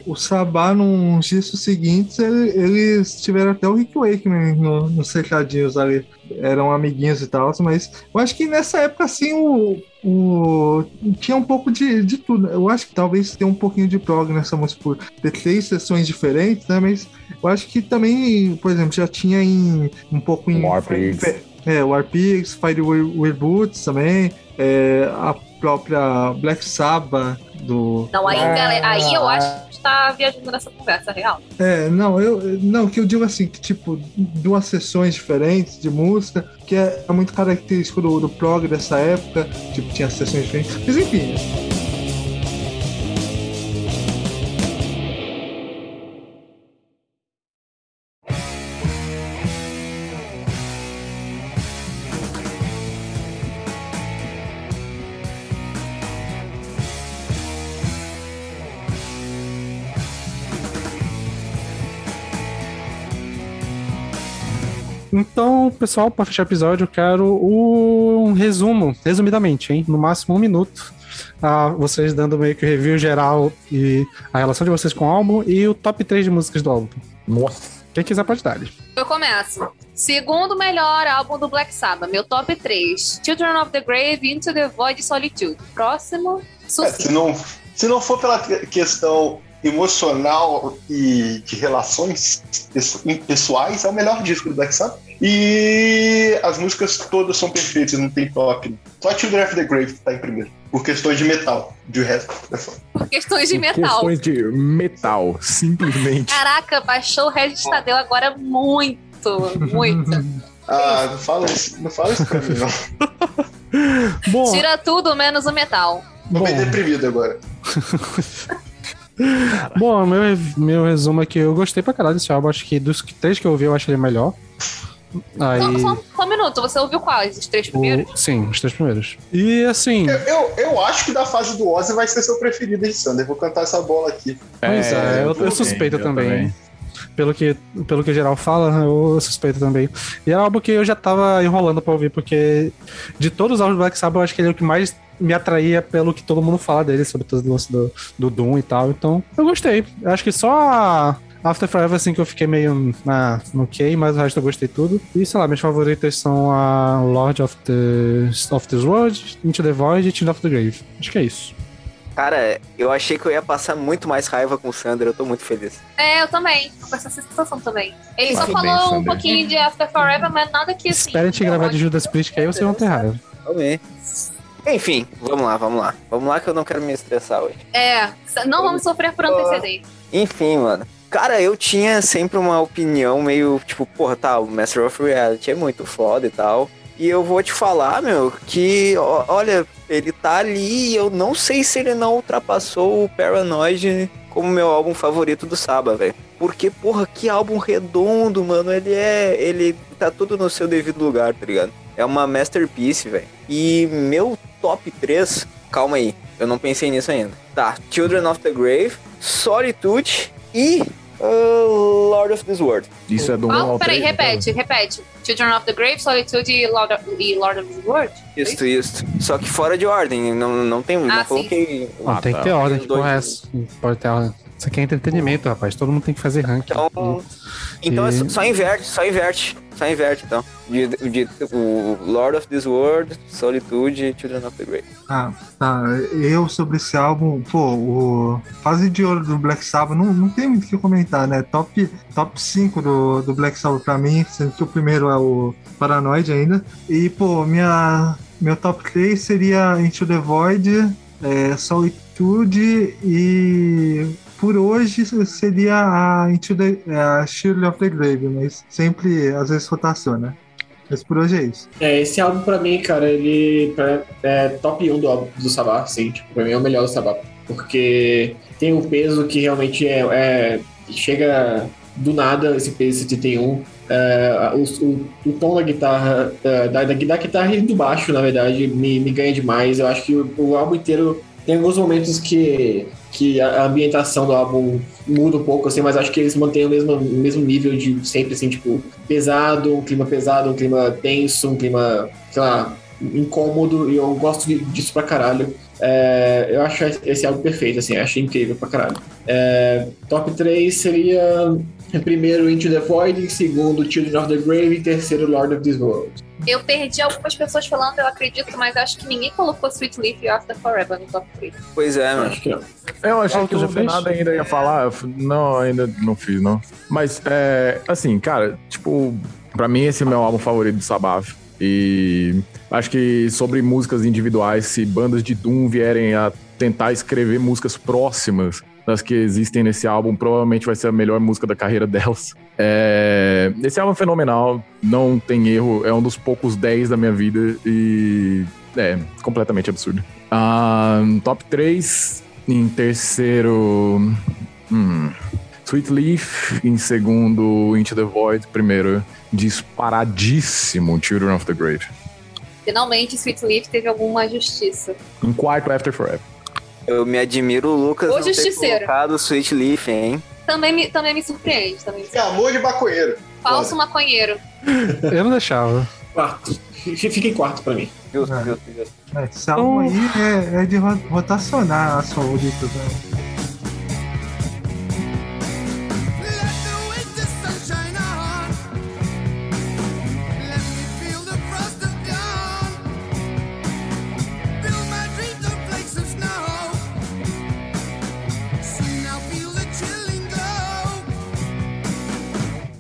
O Sabá, nos discos seguintes, ele- eles tiveram até o Rick Wakeman no, nos cercadinhos ali. Eram amiguinhos e tal, mas eu acho que nessa época, assim, o, o- tinha um pouco de, de tudo. Eu acho que talvez tenha um pouquinho de prog nessa música por ter três sessões diferentes, né? Mas eu acho que também, por exemplo, já tinha em, um pouco em. War Pigs. É, War Pigs, Fire Boots também, é, a própria Black Sabbath do. Não, aí, Ah. galera, aí eu acho que tá viajando nessa conversa real. É, não, eu não, que eu digo assim, que tipo, duas sessões diferentes de música, que é, é muito característico do, do prog dessa época, tipo, tinha sessões diferentes. Mas enfim. Então, pessoal, pra fechar o episódio, eu quero um resumo, resumidamente, hein? No máximo um minuto. a vocês dando meio que o review geral e a relação de vocês com o álbum e o top 3 de músicas do álbum. Nossa. Quem quiser pode dar. Eu começo. Segundo melhor álbum do Black Sabbath, meu top 3. Children of the Grave, Into the Void, Solitude. Próximo, É, se, não, se não for pela que- questão emocional e de relações pesso- pessoais, é o melhor disco do Black Sabbath. E as músicas todas são perfeitas, não tem top. Só Children of the Grave tá em primeiro. Por questões de metal. De resto, é foda. Por questões de metal. Questões de metal, simplesmente. Caraca, baixou o Regis Tadeu agora muito, muito. Ah, não fala isso, não fala isso pra mim, não. Bom, Tira tudo menos o metal. Tô bom, meio deprimido agora. bom meu, meu resumo é que eu gostei pra caralho desse álbum. Acho que dos três que eu ouvi, eu acho ele melhor. Aí. Só, só, só um minuto, você ouviu quais? Os três primeiros? o- sim, os três primeiros. E assim. Eu, eu, eu acho que da fase do Ozzy vai ser seu preferido, hein, Sander? Vou cantar essa bola aqui. Pois é, eu, eu também, suspeito eu também. Pelo que, pelo que o geral fala, eu suspeito também. E era algo que eu já tava enrolando pra ouvir, porque de todos os álbuns do Black Sabbath, eu acho que ele é o que mais me atraía pelo que todo mundo fala dele, sobre todo o lance do, do Doom e tal. Então, eu gostei. Eu acho que só a After Forever, assim, que eu fiquei meio na, no ok, mas o resto eu gostei tudo. E, sei lá, minhas favoritas são a Lord of, the, of this World, Into the Void e Team of the Grave. Acho que é isso. Cara, eu achei que eu ia passar muito mais raiva com o Sander, eu tô muito feliz. É, eu também. Tô com essa sensação também. Ele só bem, falou um Sander. pouquinho de After Forever, mas nada que assim. Espera a gente eu gravar de Judas que- Priest, que aí vocês vão ter raiva. Vamos Enfim, vamos lá, vamos lá. Vamos lá que eu não quero me estressar hoje. É, não vamos sofrer por antecedente. Enfim, mano. Cara, eu tinha sempre uma opinião meio tipo, porra, tá, o Master of Reality é muito foda e tal. E eu vou te falar, meu, que olha, ele tá ali e eu não sei se ele não ultrapassou o Paranoid como meu álbum favorito do Saba, velho. Porque, porra, que álbum redondo, mano. Ele é. Ele tá tudo no seu devido lugar, tá ligado? É uma masterpiece, velho. E meu top 3. Calma aí, eu não pensei nisso ainda. Tá, Children of the Grave, Solitude e. uh, Lord of this World. Isso é do 1 Ah, ao peraí, 3, repete, repete. Children of the Grave, Solitude e Lord of, e Lord of the World? Isso, isso. Só que fora de ordem, não, não tem. Ah, não sim. coloquei. Não, Ah, tem tá. que ter ordem, que Dois é essa? Pode ter ordem. Isso aqui é entretenimento, rapaz. Todo mundo tem que fazer ranking. Então. Então é E- só, só inverte, só inverte. Só inverte, então. De, de, o Lord of this World, Solitude e Children of the Grave. Ah, tá. Eu sobre esse álbum, pô, o fase de ouro do Black Sabbath não, não tem muito o que comentar, né? Top, top 5 do, do Black Sabbath pra mim, sendo que o primeiro é o Paranoid ainda. E, pô, minha, meu top 3 seria Into the Void, é, Solitude e. Por hoje seria a the a Shield of the Grave, mas sempre às vezes rotaciona. Mas por hoje é isso. É, esse álbum pra mim, cara, ele é top 1 do, álbum- do Sabá, assim, tipo, pra mim é o melhor do Sabá. Porque tem um peso que realmente é, é- chega do nada, esse peso 71. É, o, o, o tom da guitarra, é, da, da, da guitarra e do baixo, na verdade, me, me ganha demais. Eu acho que o, o álbum inteiro tem alguns momentos que, que a ambientação do álbum muda um pouco, assim, mas acho que eles mantêm o mesmo, o mesmo nível de sempre, assim, tipo, pesado, um clima pesado, um clima tenso, um clima, sei lá, incômodo, e eu gosto disso pra caralho. É, eu acho esse álbum perfeito, assim, acho incrível pra caralho. É, top 3 seria primeiro Into the Void, segundo Children of the Grave e terceiro Lord of this World. Eu perdi algumas pessoas falando, eu acredito, mas acho que ninguém colocou Sweet Leaf e After Forever no top 3. Pois é, mano. Acho que não. Eu achei Qual que o? Fernando ainda ia falar. Não, ainda não fiz, não. Mas, é, assim, cara, tipo, pra mim esse é o meu álbum favorito do Sabbath. E acho que sobre músicas individuais, se bandas de Doom vierem a tentar escrever músicas próximas das que existem nesse álbum, provavelmente vai ser a melhor música da carreira delas. É, esse álbum é fenomenal, não tem erro, é um dos poucos 10 da minha vida e é completamente absurdo. Ah, top 3, em terceiro. Hum, Sweet Leaf, em segundo, Into the Void, primeiro, disparadíssimo Children of the Grave. Finalmente, Sweet Leaf teve alguma justiça. Em quarto, After Forever. Eu me admiro o Lucas Ô, não ter justiceiro. colocado o Sweet Leaf, hein? Também me, também me surpreende. Também me É amor de maconheiro. Falso maconheiro. Eu não deixava. Quarto. Fica em quarto pra mim. Justo, É. justo, justo. É, esse álbum aí é, é de ro- rotacionar as favoritas, né?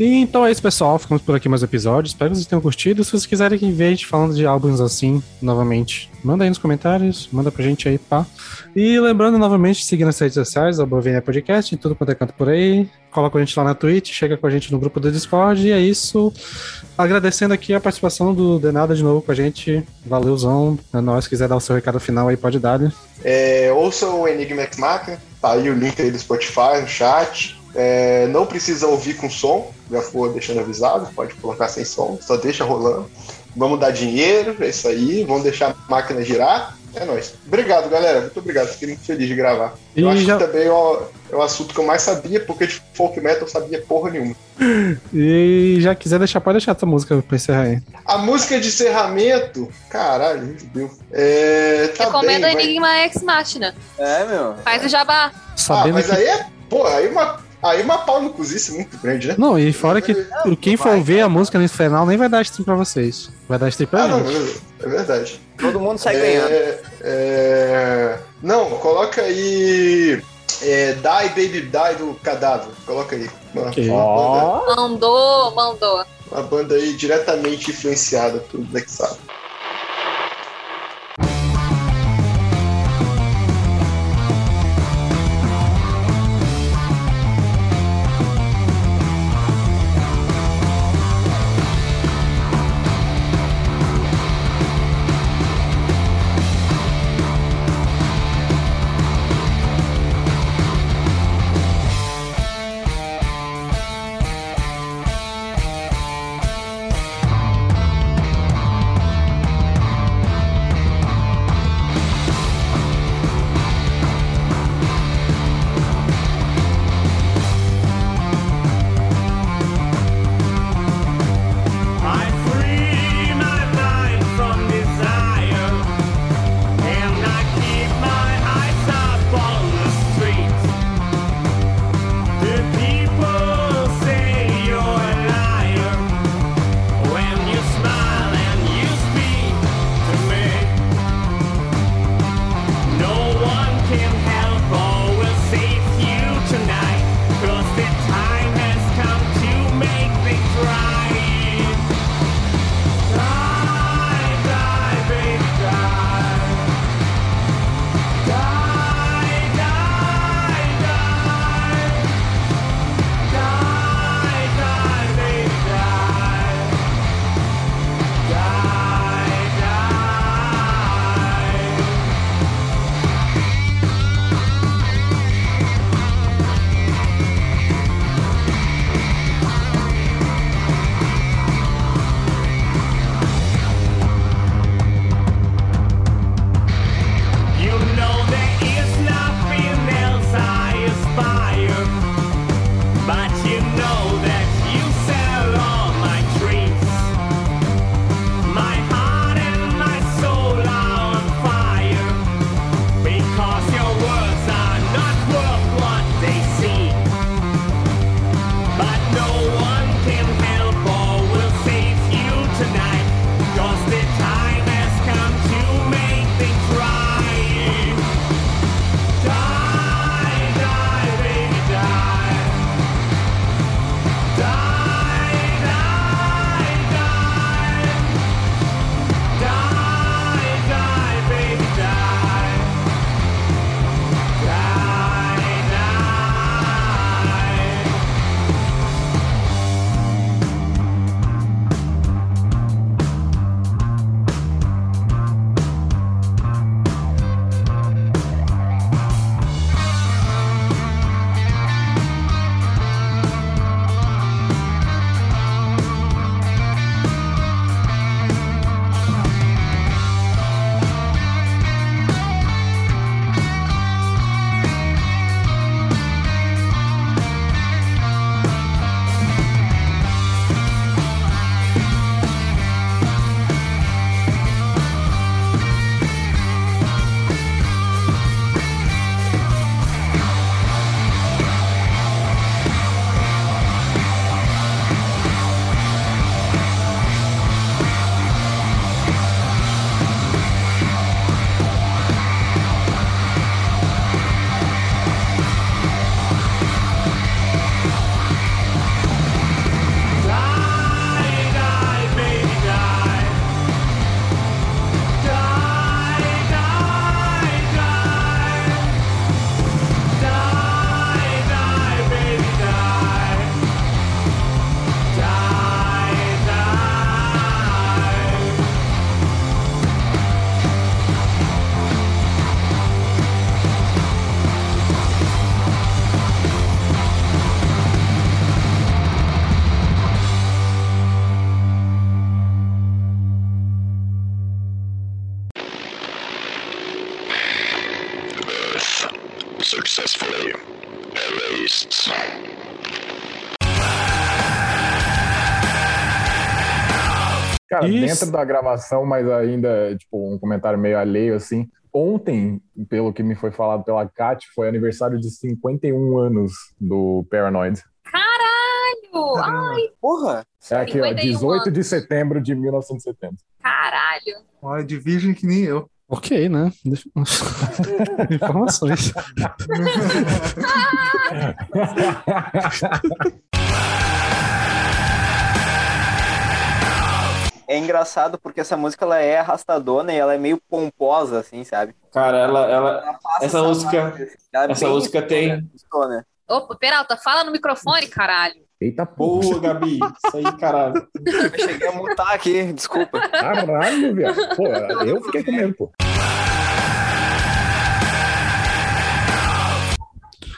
E então é isso, pessoal. Ficamos por aqui mais um episódio. Espero que vocês tenham curtido. Se vocês quiserem ver a gente falando de álbuns assim, novamente, manda aí nos comentários, manda pra gente aí, pá. E lembrando novamente, seguir nas redes sociais, a Bovenia Podcast, em tudo quanto é canto por aí. Coloca a gente lá na Twitch, chega com a gente no grupo do Discord. E é isso. Agradecendo aqui a participação do Denada de novo com a gente. Valeuzão. É nóis. Se quiser dar o seu recado final aí, pode dar. né? É, ouçam o Enigma X Machina, tá aí o link aí do Spotify, no chat. É, não precisa ouvir com som, já for deixando avisado, pode colocar sem som, só deixa rolando. Vamos dar dinheiro, é isso aí, vamos deixar a máquina girar. É nóis. Obrigado, galera. Muito obrigado. Fiquei muito feliz de gravar. E Eu acho já- que também é o, é o assunto que eu mais sabia, porque de folk metal eu sabia porra nenhuma. E já quiser deixar, pode deixar essa música pra encerrar aí. A música de encerramento, caralho, meu Deus. É, tá Recomenda bem, Enigma Ex Machina. É, meu. Faz o jabá. Ah, Sabendo mas que. aí é, pô, aí uma, aí uma pau no cozice muito grande, né? Não, e fora que quem for vai, ouvir a música no infernal nem vai dar stream pra vocês. Vai dar stream pra Ah, não, gente. é verdade. Todo mundo sai ganhando. É, é, Não, coloca aí. É, Die Baby Die do Cadáver. Coloca aí. Uma, Ok. uma banda, Mandou, mandou. uma banda aí diretamente influenciada por Black Sabbath. Cara, Isso. dentro da gravação, mas ainda, tipo, um comentário meio alheio, assim. Ontem, pelo que me foi falado pela Kat, foi aniversário de 51 anos do Paranoid. Caralho! Ai, Porra! É aqui, ó, 51 18 de anos. setembro de 1970. caralho! Olha, de virgem que nem eu. Ok, né? Deixa- Informações. É engraçado porque essa música ela é arrastadona e ela é meio pomposa, assim, sabe? Cara, ela, ela, Ela passa Essa música- assim. Ela é essa música tem-. Opa, Peralta, fala no microfone, caralho. Eita porra, Boa, Gabi. Isso aí, caralho. Eu cheguei a mutar aqui, desculpa. caralho, viado. Pô, eu fiquei com medo, pô.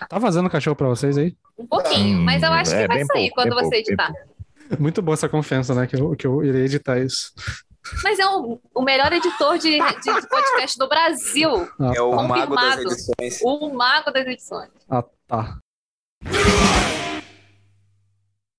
Tá vazando cachorro pra vocês aí? Um pouquinho, mas eu acho que É, vai bem sair pouco, quando você pouco, editar. Muito boa essa confiança, né? Que eu, que eu irei editar isso. Mas é o, o melhor editor de, de- de podcast do Brasil. Ah, É o tá. mago das edições. O mago das edições. Ah, tá.